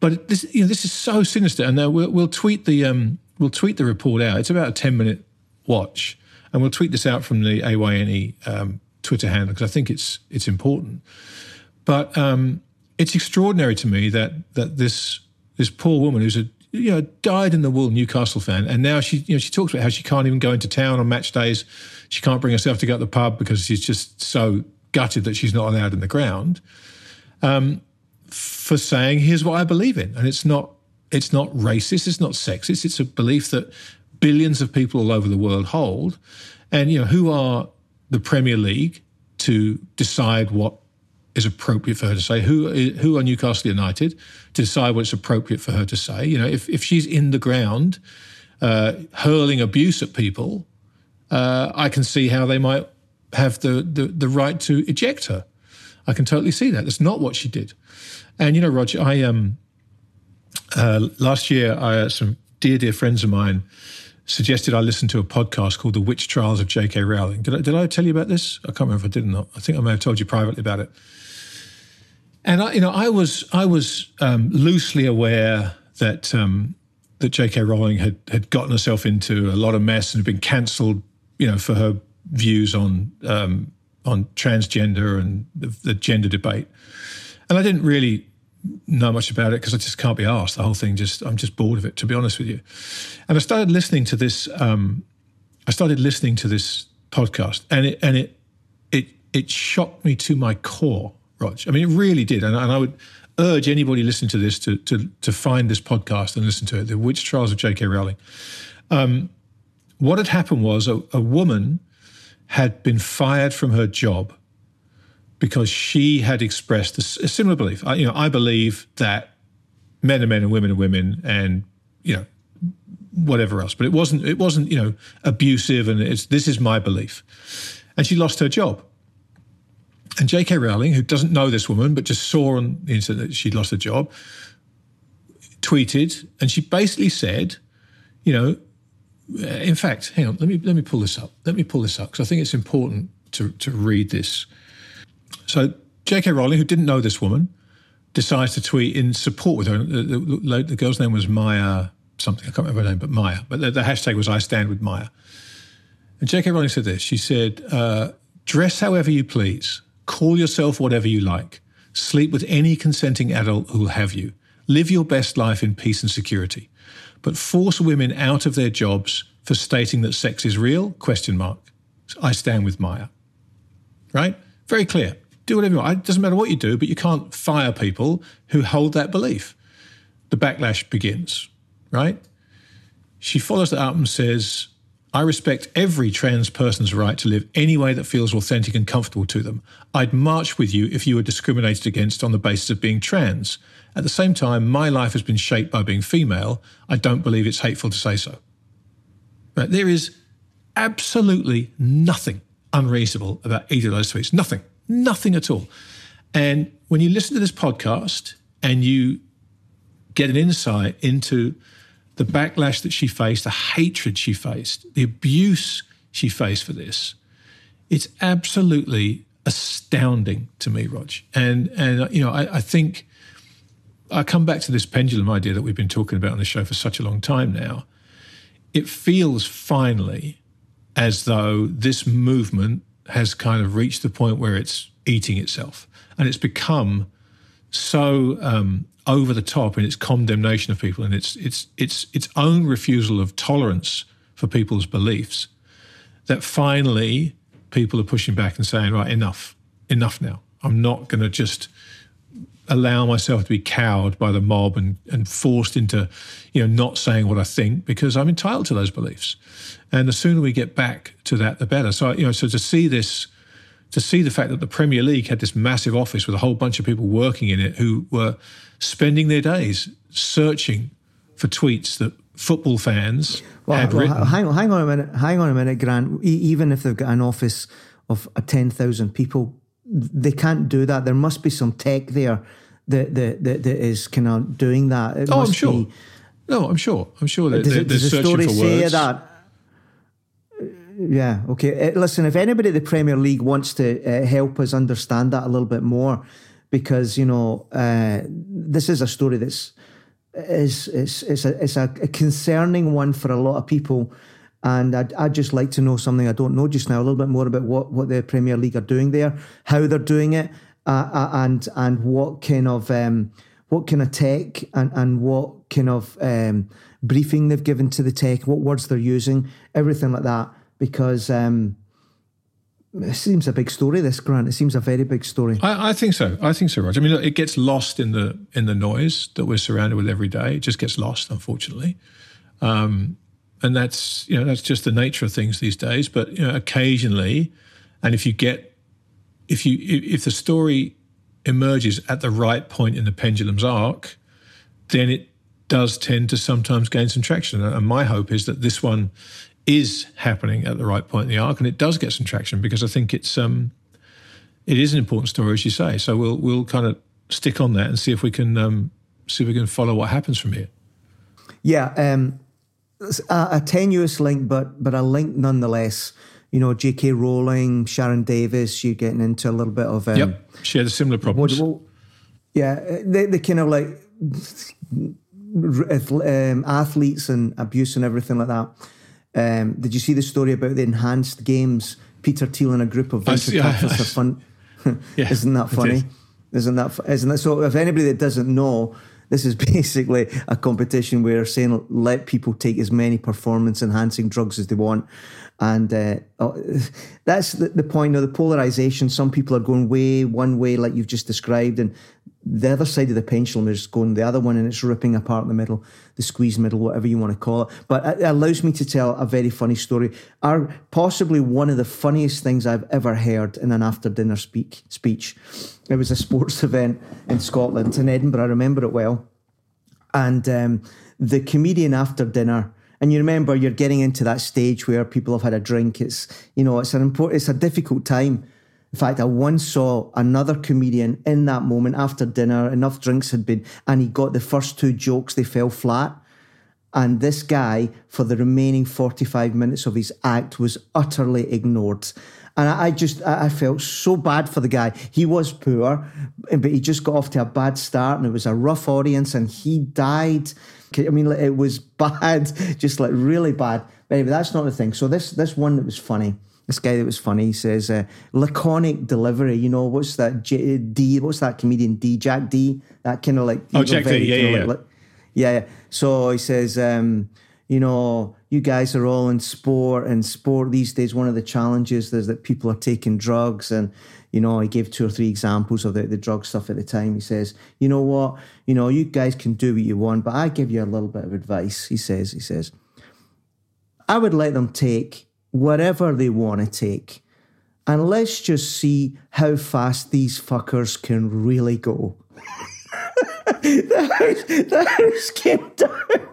But this, you know, this is so sinister. And we'll, we'll tweet the um, we'll tweet the report out. It's about a ten minute watch, and we'll tweet this out from the AYNE um, Twitter handle because I think it's it's important. But um, it's extraordinary to me that that this this poor woman who's a you know died in the wool Newcastle fan, and now she you know she talks about how she can't even go into town on match days. She can't bring herself to go to the pub because she's just so gutted that she's not allowed in the ground. Um, for saying here's what I believe in, and it's not it's not racist, it's not sexist, it's a belief that billions of people all over the world hold. And you know who are the Premier League to decide what is appropriate for her to say. Who who are Newcastle United to decide what's appropriate for her to say? You know, if if she's in the ground uh, hurling abuse at people, uh, I can see how they might have the, the the right to eject her. I can totally see that. That's not what she did. And you know, Roger, I um uh, last year, I uh, some dear dear friends of mine suggested I listen to a podcast called The Witch Trials of J.K. Rowling. Did I, did I tell you about this? I can't remember if I did or not. I think I may have told you privately about it. And I, you know, I was I was um, loosely aware that um, that J.K. Rowling had had gotten herself into a lot of mess and had been cancelled, you know, for her views on um, on transgender and the, the, gender debate. And I didn't really know much about it because I just can't be asked. The whole thing just I'm just bored of it, to be honest with you. And I started listening to this. Um, I started listening to this podcast, and it and it it it shocked me to my core Rog. I mean, it really did. And, and I would urge anybody listening to this to, to, to find this podcast and listen to it, The Witch Trials of J.K. Rowling. Um, what had happened was a, a woman had been fired from her job because she had expressed a, similar belief. I, you know, I believe that men are men and women are women, and you know, whatever else. But it wasn't. It wasn't. You know, abusive, and it's this is my belief. And she lost her job. And J.K. Rowling, who doesn't know this woman but just saw on the internet that she'd lost her job, tweeted, and she basically said, you know, in fact, hang on, let me let me pull this up. Let me pull this up because I think it's important to to read this. So J.K. Rowling, who didn't know this woman, decides to tweet in support with her. The, the, the girl's name was Maya something. I can't remember her name, but Maya. But the, the hashtag was I stand with Maya. And J.K. Rowling said this. She said, uh, "Dress however you please." Call yourself whatever you like. Sleep with any consenting adult who'll have you. Live your best life in peace and security. But force women out of their jobs for stating that sex is real? Question mark. I stand with Maya. Right? Very clear. Do whatever you want. It doesn't matter what you do, but you can't fire people who hold that belief. The backlash begins, right? She follows that up and says, I respect every trans person's right to live any way that feels authentic and comfortable to them. I'd march with you if you were discriminated against on the basis of being trans. At the same time, my life has been shaped by being female. I don't believe it's hateful to say so. But there is absolutely nothing unreasonable about either of those tweets. Nothing. Nothing at all. And when you listen to this podcast and you get an insight into the backlash that she faced, the hatred she faced, the abuse she faced for this, it's absolutely astounding to me, Rog. And and you know, I, I think I come back to this pendulum idea that we've been talking about on the show for such a long time now. It feels finally as though this movement has kind of reached the point where it's eating itself, and it's become so um, over the top in its condemnation of people and its its its its own refusal of tolerance for people's beliefs that finally people are pushing back and saying right enough. Enough now. I'm not going to just allow myself to be cowed by the mob and, and forced into you know not saying what i think because i'm entitled to those beliefs and the sooner we get back to that the better so you know so to see this to see the fact that the Premier League had this massive office with a whole bunch of people working in it who were spending their days searching for tweets that football fans well, had well, written. Hang, hang, on a minute, hang on a minute, Grant. even if they've got an office of uh, ten thousand people, they can't do that. There must be some tech there that that, that, that is kind of doing that. It oh, I'm sure. Be, no, I'm sure. I'm sure that does, they're, does the story say that? Yeah, okay. Uh, listen, if anybody at the Premier League wants to uh, help us understand that a little bit more, because you know uh, this is a story that's is it's it's a it's a concerning one for a lot of people. And I'd, I'd just like to know something I don't know just now, a little bit more about what, what the Premier League are doing there, how they're doing it, uh, uh, and and what kind of um, what kind of tech and, and what kind of um, briefing they've given to the tech, what words they're using, everything like that. Because um, it seems a big story. This Grant, it seems a very big story. I, I think so. I think so, Roger. I mean, look, it gets lost in the in the noise that we're surrounded with every day. It just gets lost, unfortunately. Um, and that's you know that's just the nature of things these days. But you know, occasionally, and if you get if you if the story emerges at the right point in the pendulum's arc, then it does tend to sometimes gain some traction. And my hope is that this one is happening at the right point in the arc, and it does get some traction because I think it's um, it is an important story, as you say. So we'll we'll kind of stick on that and see if we can um, see if we can follow what happens from here. Yeah, um, a, a, tenuous link, but but a link nonetheless. You know, J.K. Rowling, Sharon Davies, you're getting into a little bit of um, yep, she had a similar problems. What, what, yeah, they they kind of like um, athletes and abuse and everything like that. Um, did you see the story about the enhanced games? Peter Thiel and a group of venture capitalists are fun. <laughs> <laughs> yeah, isn't that funny? Isn't that isn't that so? If anybody that doesn't know, this is <laughs> basically a competition where saying let people take as many performance enhancing drugs as they want. And uh, oh, <laughs> that's the, the point of the polarization. Some people are going way one way, like you've just described, and the other side of the pendulum is going the other one and it's ripping apart the middle, the squeeze middle, whatever you want to call it. But it allows me to tell a very funny story. Are possibly one of the funniest things I've ever heard in an after dinner speak, speech. It was a sports event in Scotland, in Edinburgh. I remember it well. And um, the comedian after dinner, and you remember you're getting into that stage where people have had a drink. It's you know it's an important, it's a difficult time in fact, I once saw another comedian in that moment after dinner, enough drinks had been, and he got the first two jokes, they fell flat. And this guy, for the remaining 45 minutes of his act, was utterly ignored. And I, just, I felt so bad for the guy. He was poor, but he just got off to a bad start and it was a rough audience and he died. I mean, it was <laughs> bad, just like really bad. But anyway, that's not the thing. So this, this one that was funny this guy that was funny he says uh, laconic delivery you know what's that J- D what's that comedian D Jack Dee that kind of like oh Jack Dee yeah yeah. Like, yeah yeah so he says um, you know you guys are all in sport and sport these days one of the challenges is that people are taking drugs and you know he gave two or three examples of the, the drug stuff at the time he says you know what you know you guys can do what you want but i give you a little bit of advice he says he says i would let them take whatever they want to take. And let's just see how fast these fuckers can really go. <laughs> the, house, the house came down.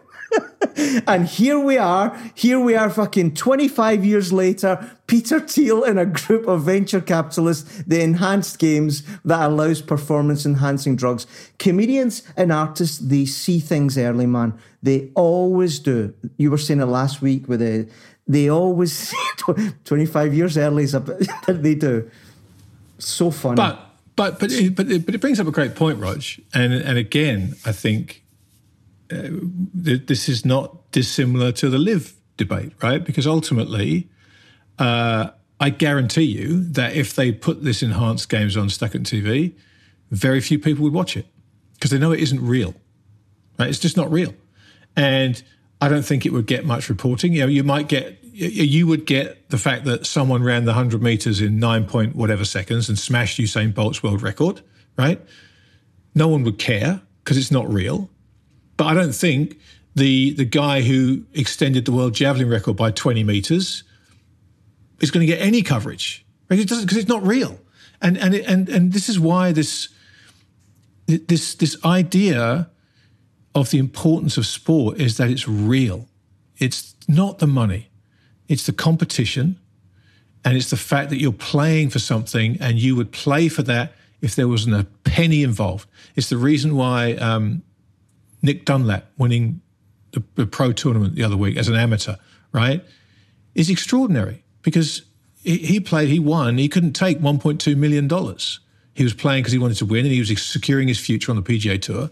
and here we are, here we are, fucking 25 years later. Peter Thiel and a group of venture capitalists, the enhanced games that allows performance enhancing drugs. Comedians and artists, they see things early, man. They always do. You were saying it last week with the they always <laughs> 25 years early is a bit <laughs> they do. So funny. But but but it, but it, but it brings up a great point, Rog. And and again, I think uh, this is not dissimilar to the Liv debate, right? Because ultimately, uh, I guarantee you that if they put this enhanced games on Stuck TV, very few people would watch it because they know it isn't real. Right? It's just not real, and I don't think it would get much reporting. You know, you might get you would get the fact that someone ran the 100 meters in nine point whatever seconds and smashed Usain Bolt's world record, right? No one would care because it's not real. But I don't think the the guy who extended the world javelin record by 20 meters is going to get any coverage. Right? It doesn't because it's not real. And and and and this is why this this this idea of the importance of sport is that it's real. It's not the money. It's the competition and it's the fact that you're playing for something and you would play for that if there wasn't a penny involved. It's the reason why um, Nick Dunlap winning the, the, pro tournament the other week as an amateur, right, is extraordinary because he, played, he won, he couldn't take $1.2 million. He was playing because he wanted to win and he was securing his future on the PGA Tour.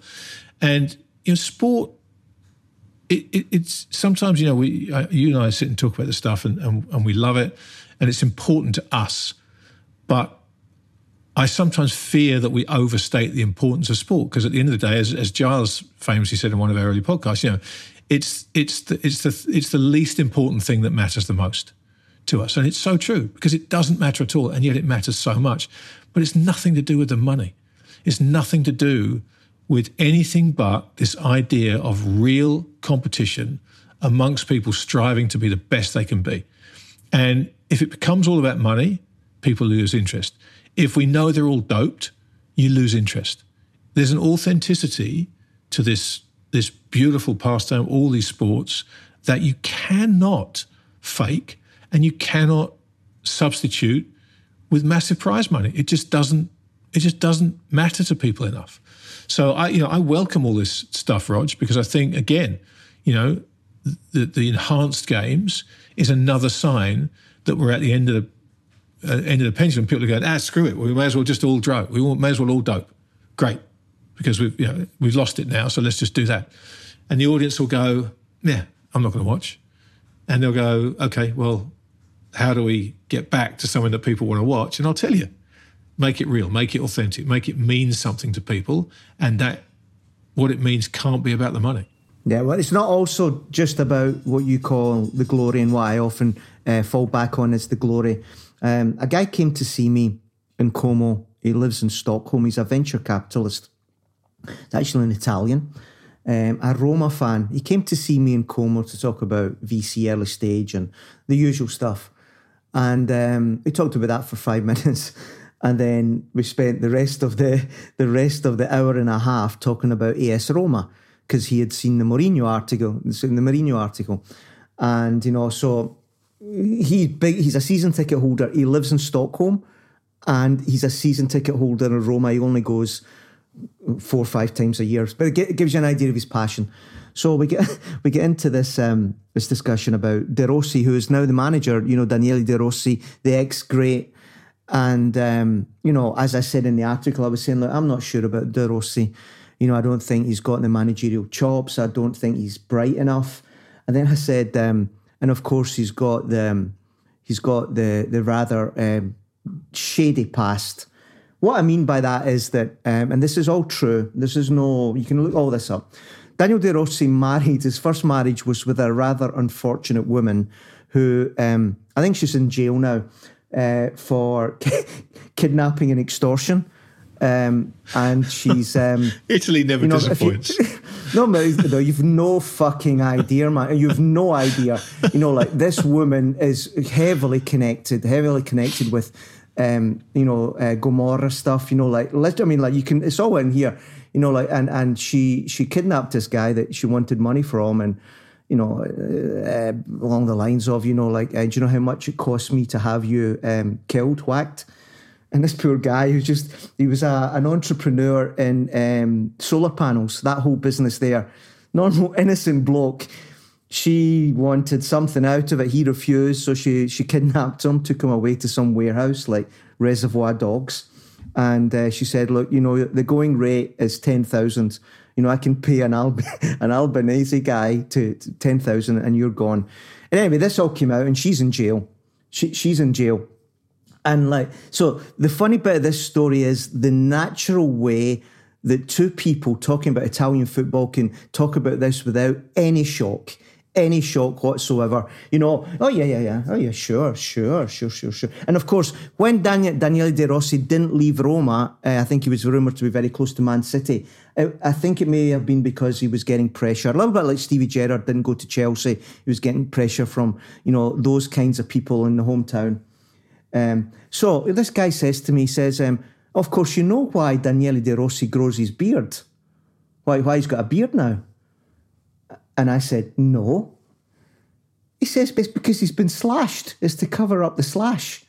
And you know, sport. It, it, it's sometimes you know we uh, you and I sit and talk about this stuff and, and and we love it and it's important to us, but I sometimes fear that we overstate the importance of sport because at the end of the day, as, as Giles famously said in one of our early podcasts, you know, it's it's the it's the it's the least important thing that matters the most to us, and it's so true because it doesn't matter at all, and yet it matters so much. But it's nothing to do with the money. It's nothing to do with anything but this idea of real competition amongst people striving to be the best they can be. And if it becomes all about money, people lose interest. If we know they're all doped, you lose interest. There's an authenticity to this, this beautiful pastime, all these sports, that you cannot fake and you cannot substitute with massive prize money. It just doesn't it just doesn't matter to people enough. So I, you know, I welcome all this stuff, Rog, because I think again, you know, the, the enhanced games is another sign that we're at the end of the uh, end of the pendulum. People are going, ah, screw it. We may as well just all dope. We may as well all dope. Great, because we've you know we've lost it now. So let's just do that. And the audience will go, yeah, I'm not going to watch. And they'll go, okay, well, how do we get back to something that people want to watch? And I'll tell you, make it real, make it authentic, make it mean something to people, and that what it means can't be about the money. Yeah, well, it's not also just about what you call the glory and what I often uh, fall back on is the glory. Um, a guy came to see me in Como. He lives in Stockholm. He's a venture capitalist. He's actually an Italian, um, a Roma fan. He came to see me in Como to talk about VC early stage and the usual stuff. And um, we talked about that for five <laughs> minutes and then we spent the rest of the the rest of the hour and a half talking about AS Roma because he had seen the Mourinho article, seen the Mourinho article, and you know, so he big. He's a season ticket holder. He lives in Stockholm, and he's a season ticket holder in Roma. He only goes four or five times a year, but it gives you an idea of his passion. So we get <laughs> we get into this um, this discussion about De Rossi, who is now the manager. You know, Daniele De Rossi, the ex great and, um, you know, as I said in the article, I was saying, look, I'm not sure about De Rossi. You know, I don't think he's got the managerial chops. I don't think he's bright enough. And then I said, um, and of course, he's got the, um, he's got the, the rather um, shady past. What I mean by that is that, um, and this is all true, this is no, you can look all this up. Daniel De Rossi married, his first marriage was with a rather unfortunate woman who um, I think she's in jail now uh, for <laughs> kidnapping and extortion. Um, and she's um, <laughs> Italy never you know, disappoints. You, <laughs> no, no, you've no fucking idea, man. You've no idea. You know, like this woman is heavily connected, heavily connected with, um, you know, uh, Gomorrah stuff. You know, like let I mean, like you can. It's all in here. You know, like and and she she kidnapped this guy that she wanted money from, and you know, uh, along the lines of, you know, like, uh, do you know how much it cost me to have you um, killed, whacked? And this poor guy who's just, he was a, an entrepreneur in um, solar panels, that whole business there. Normal, <laughs> innocent bloke. She wanted something out of it. He refused. So she, she kidnapped him, took him away to some warehouse like Reservoir Dogs. And uh, she said, look, you know, the going rate is 10,000 you know, I can pay an Alb- <laughs> an Albanese guy to, to ten thousand, and you're gone. And anyway, this all came out, and she's in jail. She, she's in jail, and like so. The funny bit of this story is the natural way that two people talking about Italian football can talk about this without any shock any shock whatsoever. You know, oh yeah, yeah, yeah, oh yeah, sure, sure, sure, sure, sure. And of course, when Daniel, Daniele De Rossi didn't leave Roma, uh, I think he was rumoured to be very close to Man City. I, I think it may have been because he was getting pressure, a little bit like Stevie Gerrard didn't go to Chelsea. He was getting pressure from you know those kinds of people in the hometown. Um, so this guy says to me, he says, um, "Of course, you know why Daniele De Rossi grows his beard. Why? Why he's got a beard now?" And I said, No. He says, It's because he's been slashed. It's to cover up the slash.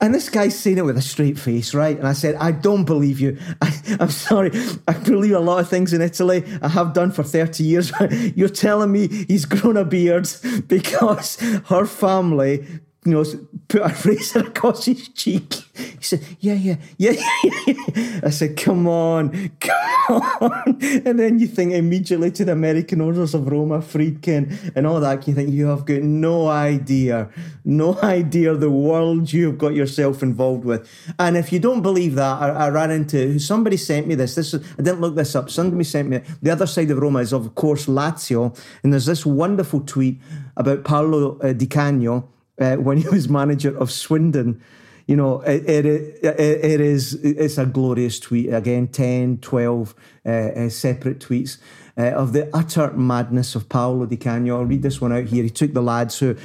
And this guy's saying it with a straight face, right? And I said, I don't believe you. <laughs> I, am sorry. I believe a lot of things in Italy. I have done for 30 years. <laughs> You're telling me he's grown a beard <laughs> because her family, you know, put <laughs> a razor across his cheek. He said, yeah, yeah, yeah, <laughs> yeah, yeah. I said, come on, come on. <laughs> And then you think immediately to the American Orders of Roma, Friedkin, and all that. You think you have got no idea, no idea the world you have got yourself involved with. And if you don't believe that, I, I ran into somebody sent me this. This is, I didn't look this up. Somebody sent me the other side of Roma is of course Lazio, and there's this wonderful tweet about Paolo uh, Di Canio uh, when he was manager of Swindon. You know, it, it, it, it is, it's a glorious tweet. Again, 10, 12 uh, uh, separate tweets uh, of the utter madness of Paolo Di Canio. I'll read this one out here. He took the lads who,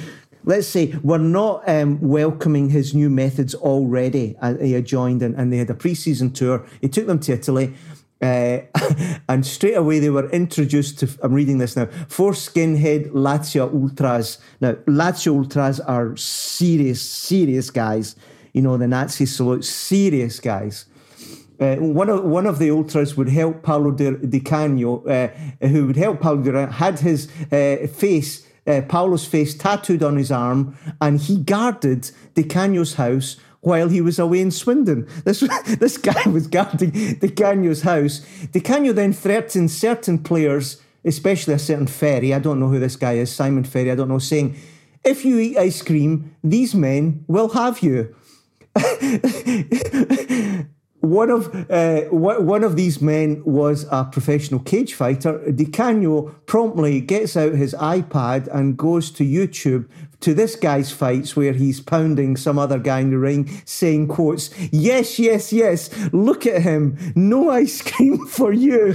let's say, were not um, welcoming his new methods already. Uh, he had joined and, and they had a pre season tour. He took them to Italy. Uh, <laughs> and straight away they were introduced to. I'm reading this now. Four skinhead Lazio ultras. Now Lazio ultras are serious, serious guys. You know the Nazi salute, serious guys. Uh, one of one of the ultras would help Paolo Di, Di Canio, uh, who would help Paolo Di had his uh, face, uh, Paolo's face tattooed on his arm, and he guarded Di Canio's house while he was away in Swindon. This <laughs> this guy was guarding Di Canio's house. Di Canio then threatened certain players, especially a certain Ferry. I don't know who this guy is, Simon Ferry. I don't know, saying, "If you eat ice cream, these men will have you." <laughs> one of uh, one of these men was a professional cage fighter. Di Canio promptly gets out his iPad and goes to YouTube to this guy's fights where he's pounding some other guy in the ring, saying quotes, "Yes, yes, yes, look at him, no ice cream <laughs> for you."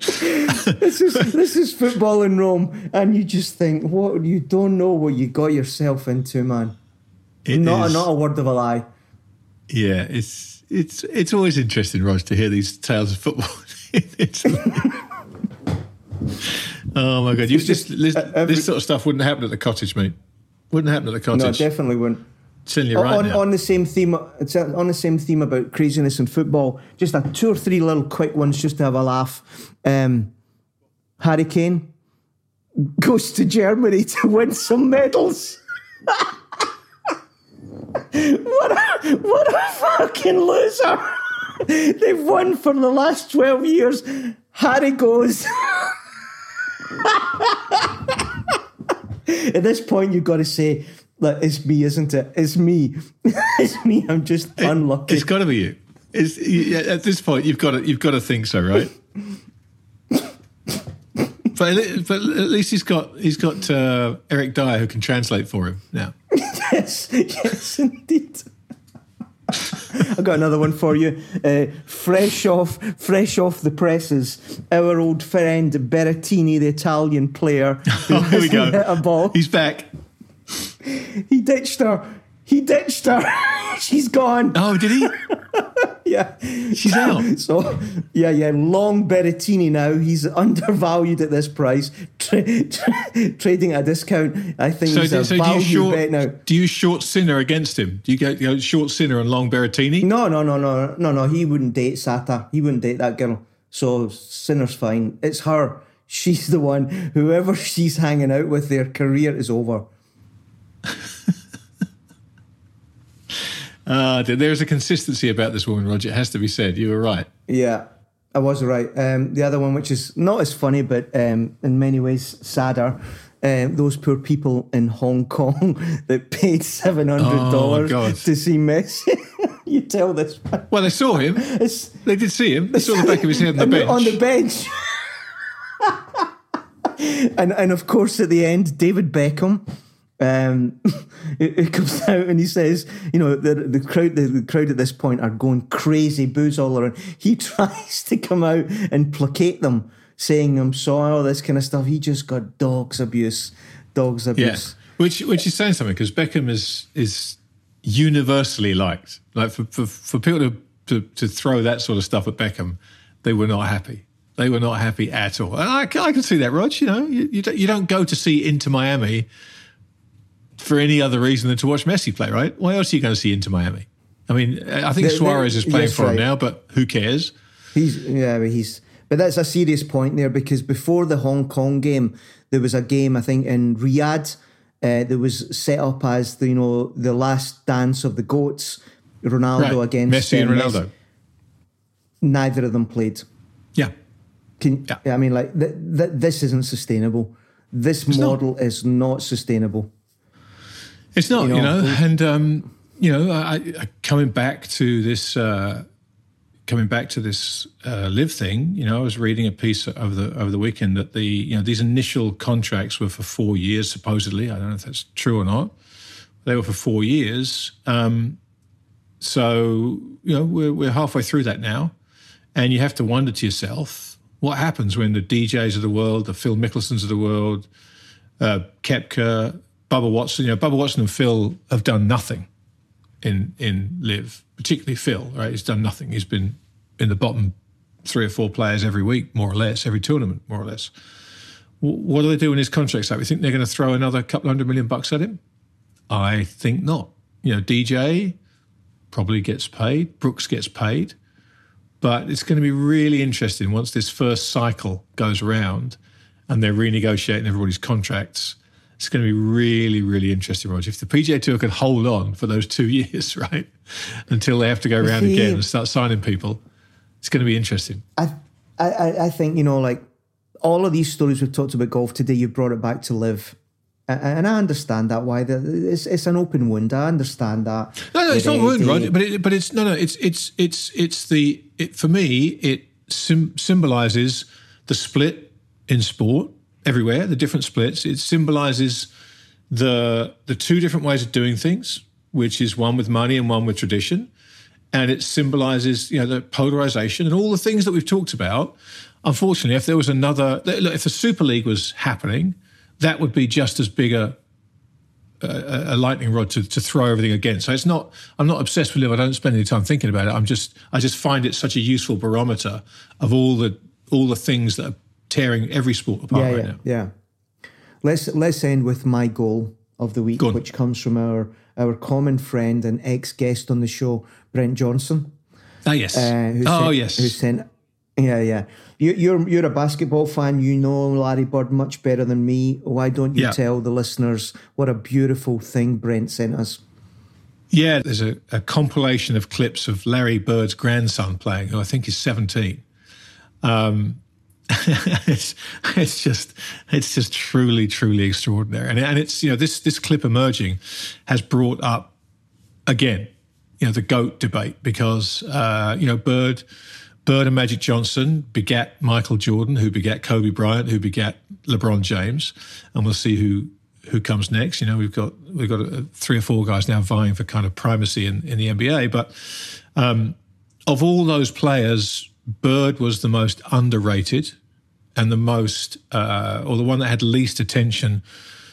this is this is football in Rome, and you just think, what you don't know what you got yourself into, man. It not is- not a word of a lie. Yeah, it's it's it's always interesting, Rog, to hear these tales of football. <laughs> Oh my god, you just, this, every- this sort of stuff wouldn't happen at the cottage, mate. Wouldn't happen at the cottage. No, definitely wouldn't. Telling you right on, now. on the same theme, it's on the same theme about craziness in football. Just a two or three little quick ones, just to have a laugh. Um, Harry Kane goes to Germany <laughs> to win some medals. <laughs> what a what a fucking loser! They've won for the last twelve years. Harry goes. <laughs> At this point, you've got to say, "Look, it's me, isn't it? It's me. <laughs> it's me. I'm just unlucky." It's got to be you. It's, at this point, you've got to you've got to think so, right? <laughs> but, at- but at least he's got he's got uh, Eric Dier who can translate for him now. Yes, yes, indeed. I've got another one for you. Uh, fresh off, fresh off the presses, our old friend Berrettini, the Italian player, who <laughs> Oh, here we go. hit a ball. He's back. He ditched her. He ditched her. <laughs> She's gone. Oh, did he? <laughs> Yeah, She's out. So, yeah, yeah, long Berrettini now. He's undervalued at this price, tra- tra- trading at a discount. I think So, he's do, a so do you value short bet now. do you short Sinner against him? Do you get you go short Sinner and long Berrettini? No, no, no, no, no, no. He wouldn't date Sata. He wouldn't date that girl. So Sinner's fine. It's her. She's the one. Whoever she's hanging out with, their career is over. <laughs> Uh, there's a consistency about this woman, Roger. It has to be said. You were right. Yeah, I was right. Um, the other one, which is not as funny, but um, in many ways sadder. Um, those poor people in Hong Kong <laughs> that paid seven hundred dollars God. to see Messi. <laughs> you tell this. man. Well, they saw him. It's, They did see him. They saw the back of his head on the <laughs> bench. On the bench. and and of course at the end, David Beckham. Um, <laughs> it, it comes <laughs> out and he says, you know, the the crowd the, the crowd at this point are going crazy, booze all around. <laughs> He tries to come out and placate them, saying, "I'm sorry," all this kind of stuff. He just got dogs abuse, dogs yeah, abuse. which which is saying something because Beckham is is universally liked. Like for for, for people to, to to throw that sort of stuff at Beckham, they were not happy. They were not happy at all. And I, can- I can see that, Rog. You know, you, you don't you don't go to see Inter Miami for any other reason than to watch Messi play, right? Why else are you going to see Inter Miami? I mean, I think They- they- Suarez is playing for him now, but who cares? He's yeah, but he's but that's a serious point there because before the Hong Kong game, there was a game I think in Riyadh, uh, that was set up as the you know the last dance of the goats. Ronaldo Right. against Messi and uh, Ronaldo. Neither of them played. Yeah. Can, Yeah. I mean, like th- th- this isn't sustainable. This not. model is not sustainable. It's not, You you know, know, and um, you know, I, I, coming back to this, uh, coming back to this uh, Liv thing. You know, I was reading a piece over the over the weekend that the you know these initial contracts were for four years supposedly. I don't know if that's true or not. They were for four years. Um, so you know, we're we're halfway through that now, and you have to wonder to yourself, what happens when the DJs of the world, the Phil Mickelsons of the world, uh, Koepka, Bubba Watson. You know, Bubba Watson and Phil have done nothing in in Liv, particularly Phil. Right, he's done nothing. He's been in the bottom three or four players every week, more or less, every tournament, more or less. What do they do when his contract's up? You think they're going to throw another couple hundred million bucks at him? I think not. You know, DJ probably gets paid. Brooks gets paid. But it's going to be really interesting once this first cycle goes around and they're renegotiating everybody's contracts. It's going to be really, really interesting, Roger. If the PGA Tour could hold on for those two <laughs> years, right, until they have to go around See- again and start signing people, it's going to be interesting. I, I, I- think you know, like all of these stories we've talked about golf today, you brought it back to Liv, and I understand that why the, it's it's an open wound. I understand that. No, no, it's not wound, Eddie- Roger. But it, but it's no, no. It's it's it's it's the it, for me. It sim- symbolizes the split in sport everywhere. The different splits. It symbolizes the the two different ways of doing things, which is one with money and one with tradition, and it symbolizes you know the polarization and all the things that we've talked about. Unfortunately, if there was another, if the Super League was happening, that would be just as big a a lightning rod to, to throw everything against. So it's not. I'm not obsessed with it. I don't spend any time thinking about it. I'm just. I just find it such a useful barometer of all the all the things that are tearing every sport apart yeah, right yeah, now. yeah. Let's let's end with my goal of the week, which comes from our our common friend and ex guest on the show, Brent Johnson. Ah, yes. Uh, who oh, sent, yes. Who sent? Yeah, yeah. You, you're you're a basketball fan. You know Larry Bird much better than me. Why don't you Yeah. tell the listeners what a beautiful thing Brent sent us? Yeah, there's a, a compilation of clips of Larry Bird's grandson playing, who I think is 17. Um, <laughs> it's, it's just it's just truly truly extraordinary, and, and it's you know this this clip emerging has brought up again you know the goat debate because uh, you know Bird Bird and Magic Johnson begat Michael Jordan, who begat Kobe Bryant, who begat LeBron James, and we'll see who who comes next. You know, we've got we've got uh, three or four guys now vying for kind of primacy in, in the NBA. But um, of all those players, Bird was the most underrated and the most, uh, or the one that had least attention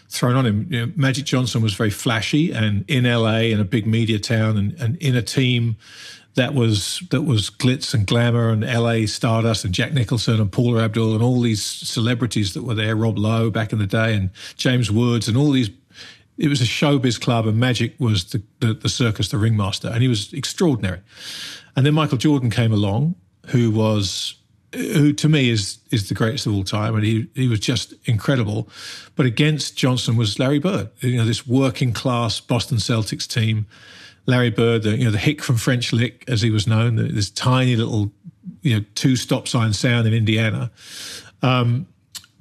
thrown on him. You know, Magic Johnson was very flashy and in LA in a big media town and, and in a team that was that was glitz and glamour and LA Stardust and Jack Nicholson and Paula Abdul and all these celebrities that were there, Rob Lowe back in the day and James Woods and all these. It was a showbiz club and Magic was the, the, the circus, the ringmaster, and he was extraordinary. And then Michael Jordan came along, who was who to me is is the greatest of all time, and he he was just incredible. But against Johnson was Larry Bird, you know, this working class Boston Celtics team. Larry Bird, the, you know, the hick from French Lick, as he was known, this tiny little, you know, two stop sign sound in Indiana. Um,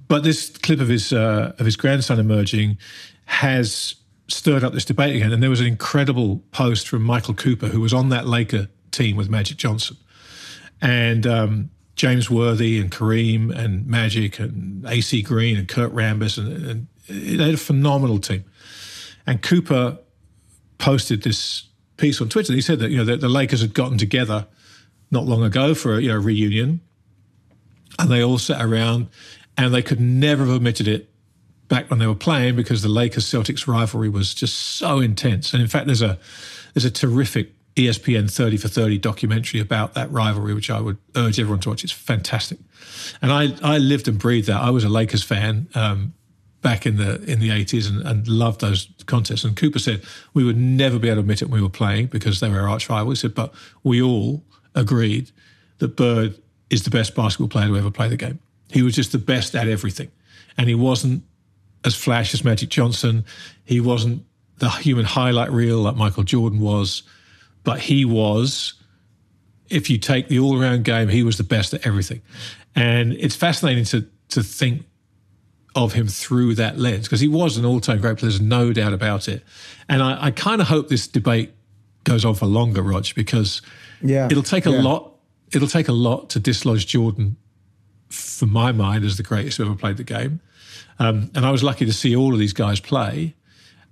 but this clip of his uh, of his grandson emerging has stirred up this debate again. And there was an incredible post from Michael Cooper, who was on that Laker team with Magic Johnson, and um, James Worthy and Kareem and Magic and AC Green and Kurt Rambis, and, and they had a phenomenal team. And Cooper posted this piece on Twitter. He said that you know the, the Lakers had gotten together not long ago for a you know reunion, and they all sat around, and they could never have admitted it back when they were playing because the Lakers Celtics rivalry was just so intense. And in fact, there's a there's a terrific ESPN 30 for 30 documentary about that rivalry, which I would urge everyone to watch. It's fantastic. And I I lived and breathed that. I was a Lakers fan. Um, back in the in the 80s and, and loved those contests. And Cooper said we would never be able to admit it when we were playing because they were our arch rivals. He said, but we all agreed that Bird is the best basketball player to ever play the game. He was just the best at everything. And he wasn't as flash as Magic Johnson. He wasn't the human highlight reel like Michael Jordan was, but he was. If you take the all-around game, he was the best at everything, and it's fascinating to to think of him through that lens because he was an all-time great player. There's no doubt about it, and I, I kind of hope this debate goes on for longer, Rog, because Yeah, it'll take a yeah. lot. It'll take a lot to dislodge Jordan, for my mind, as the greatest who ever played the game. Um, and I was lucky to see all of these guys play.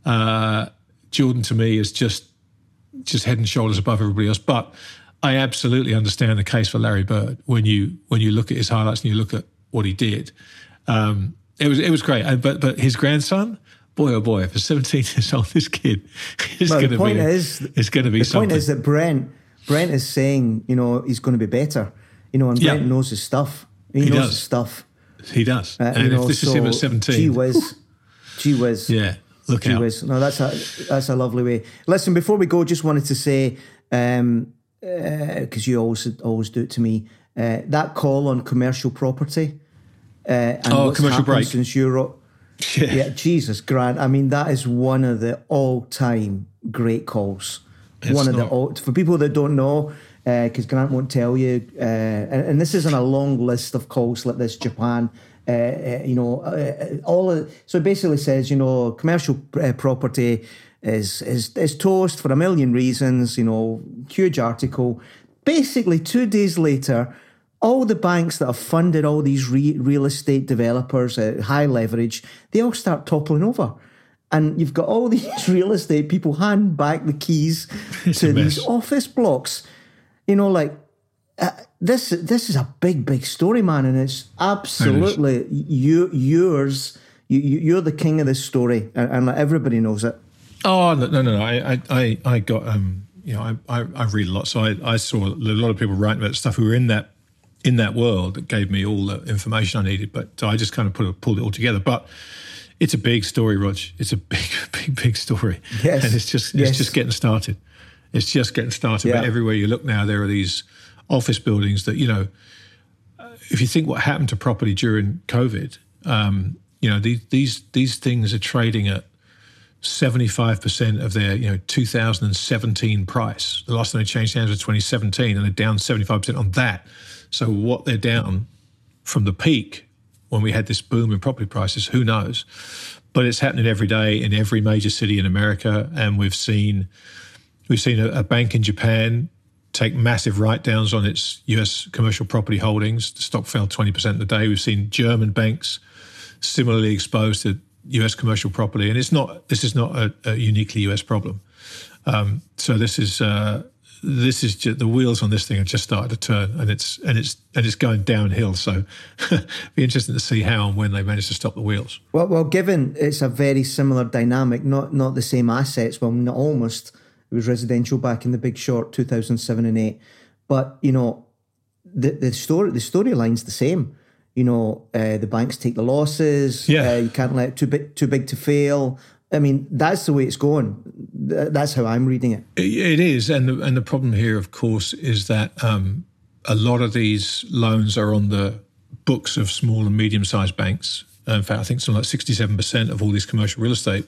Uh, Jordan to me is just just head and shoulders above everybody else. But I absolutely understand the case for Larry Bird when you when you look at his highlights and you look at what he did. Um, it was it was great. And, but but his grandson, boy oh boy, for 17 <laughs> years old, this kid <laughs> is Well, going to be point is, <laughs> it's going to be the something. point is that Brent Brent is saying, you know, he's going to be better. You know, and Yeah. Brent knows his stuff. He, He knows does. his stuff. he does. Uh, and if know, this is him so at 17, Gee whiz. Gee whiz. yeah, look Gee whiz. No, that's a that's a lovely way. Listen, before we go, just wanted to say, um, because you always always do it to me, uh, that call on commercial property. Uh, and Oh, what's commercial break. since Euro. <laughs> Yeah. Yeah, Jesus, Grant. I mean, that is one of the all-time great calls. It's one of the not. all, for people that don't know, because Grant won't tell you, uh, and, and this isn't a long list of calls like this. Japan, uh, uh, you know, uh, all of, so it basically says, you know, commercial uh, property is is is toast for a million reasons. You know, huge article. Basically, two days later, all the banks that have funded all these re- real estate developers at high leverage, they all start toppling over. And you've got all <laughs> these real estate people hand back the keys It's to these office blocks. You know, like uh, this. This is a big, big story, man, and it's absolutely you, yours. You, you, you're the king of this story, and, and like, everybody knows it. Oh no, no, no! no. I, I, I, got um, you know, I, I, I read a lot, so I, I saw a lot of people writing about stuff who were in that in that world that gave me all the information I needed. But so I just kind of put it, pulled it all together. But it's a big story, Rog. It's a <laughs> big, big, big story. Yes. and it's just Yes. it's just getting started. It's just getting started. But everywhere you look now, there are these office buildings that you know. If you think what happened to property during COVID, um, you know these these these things are trading at 75% of their you know 2017 price. The last time they changed hands was 2017, and they're down 75% on that. So what they're down from the peak when we had this boom in property prices, who knows? But it's happening every day in every major city in America, and we've seen we've seen a, a bank in Japan take massive write-downs on its U.S. commercial property holdings. The stock fell 20% in the day. We've seen German banks similarly exposed to U.S. commercial property, and it's not. This is not a, a uniquely U.S. problem. Um, so this is uh, this is just, the wheels on this thing have just started to turn, and it's and it's and it's going downhill. So <laughs> be interesting to see how and when they manage to stop the wheels. Well, well, given it's a very similar dynamic, not not the same assets. Well, not almost. It was residential back in the Big Short, two thousand seven and eight. But you know, the the story the storyline's the same. You know, uh, the banks take the losses. Yeah. uh, you can't let too big too big to fail. I mean, that's the way it's going. That's how I'm reading it. It is, and the, and the problem here, of course, is that um, a lot of these loans are on the books of small and medium-sized banks. In fact, I think something like sixty-seven percent of all these commercial real estate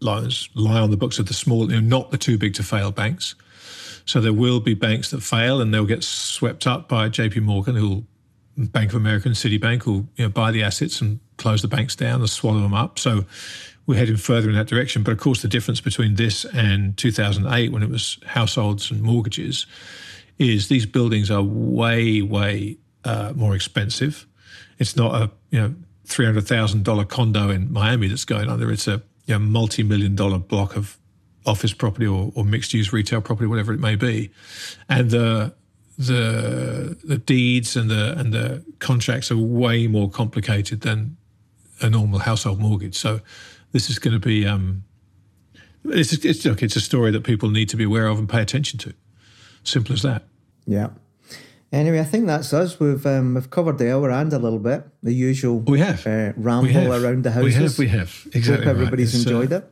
loans lie on the books of the small, you know, not the too big to fail banks. So there will be banks that fail, and they'll get swept up by J.P. Morgan, who'll Bank of America and Citibank will you know, buy the assets and close the banks down and swallow them up. So we're heading further in that direction. But of course, the difference between this and 2008, when it was households and mortgages, is these buildings are way, way uh, more expensive. It's not a you know three hundred thousand dollar condo in Miami that's going under. It's a you know, multi million dollar block of office property or, or mixed use retail property, whatever it may be, and the the the deeds and the and the contracts are way more complicated than a normal household mortgage. So this is going to be um, it's it's look, it's a story that people need to be aware of and pay attention to. Simple as that. Yeah. Anyway, I think that's us. We've um, we've covered the hour and a little bit. The usual We have uh, ramble have. around the houses. We have. We have. Exactly. Hope right. everybody's uh, enjoyed it.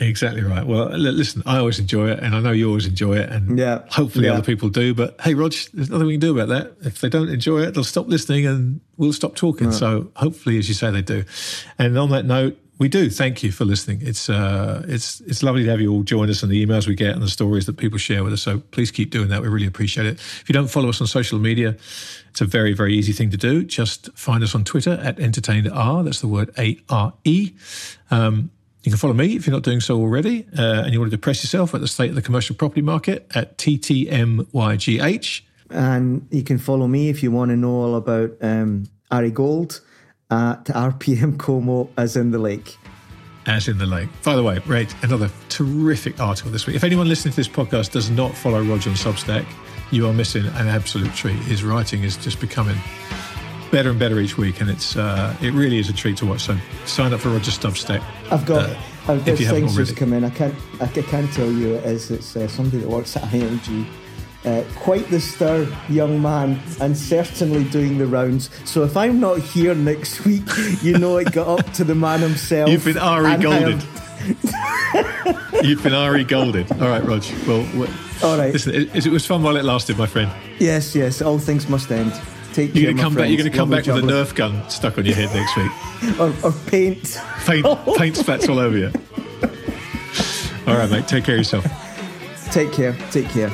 Exactly right. Well, listen, I always enjoy it, and I know you always enjoy it, and Yeah. hopefully Yeah. other people do. But hey, Rog, there's nothing we can do about that. If they don't enjoy it, they'll stop listening, and we'll stop talking. So hopefully, as you say, they do. And on that note, we do. Thank you for listening. It's uh, it's it's lovely to have you all join us and the emails we get and the stories that people share with us. So please keep doing that. We really appreciate it. If you don't follow us on social media, it's a very very easy thing to do. Just find us on Twitter at Entertained R. That's the word A R E. Um, you can follow me if you're not doing so already, uh, and you want to depress yourself at the state of the commercial property market at TTMYGH. And you can follow me if you want to know all about um, Ari Gold at RPM Como as in the lake. As in the lake. By the way, Ray, another terrific article this week. If anyone listening to this podcast does not follow Roger on Substack, you are missing an absolute treat. His writing is just becoming better and better each week, and it's uh, it really is a treat to watch. So sign up for Roger Substack. I've got. uh, I've if got you haven't things just already. come in. I can't. I can't tell you it is. It's uh, somebody that works at IMG. Uh, quite the stir young man, and certainly doing the rounds. So if I'm not here next week, you know it got up to the man himself. You've been Ari and Golded. <laughs> You've been Ari Golded. All right, Rog. Well, All right. listen, it, it was fun while it lasted, my friend. Yes, yes. All things must end. Take You're going to come back. You're going to come back with a. Nerf gun stuck on your head next week. <laughs> or, or paint. Paint, <laughs> paint spats all over you. All right, mate. Take care of yourself. Take care. Take care.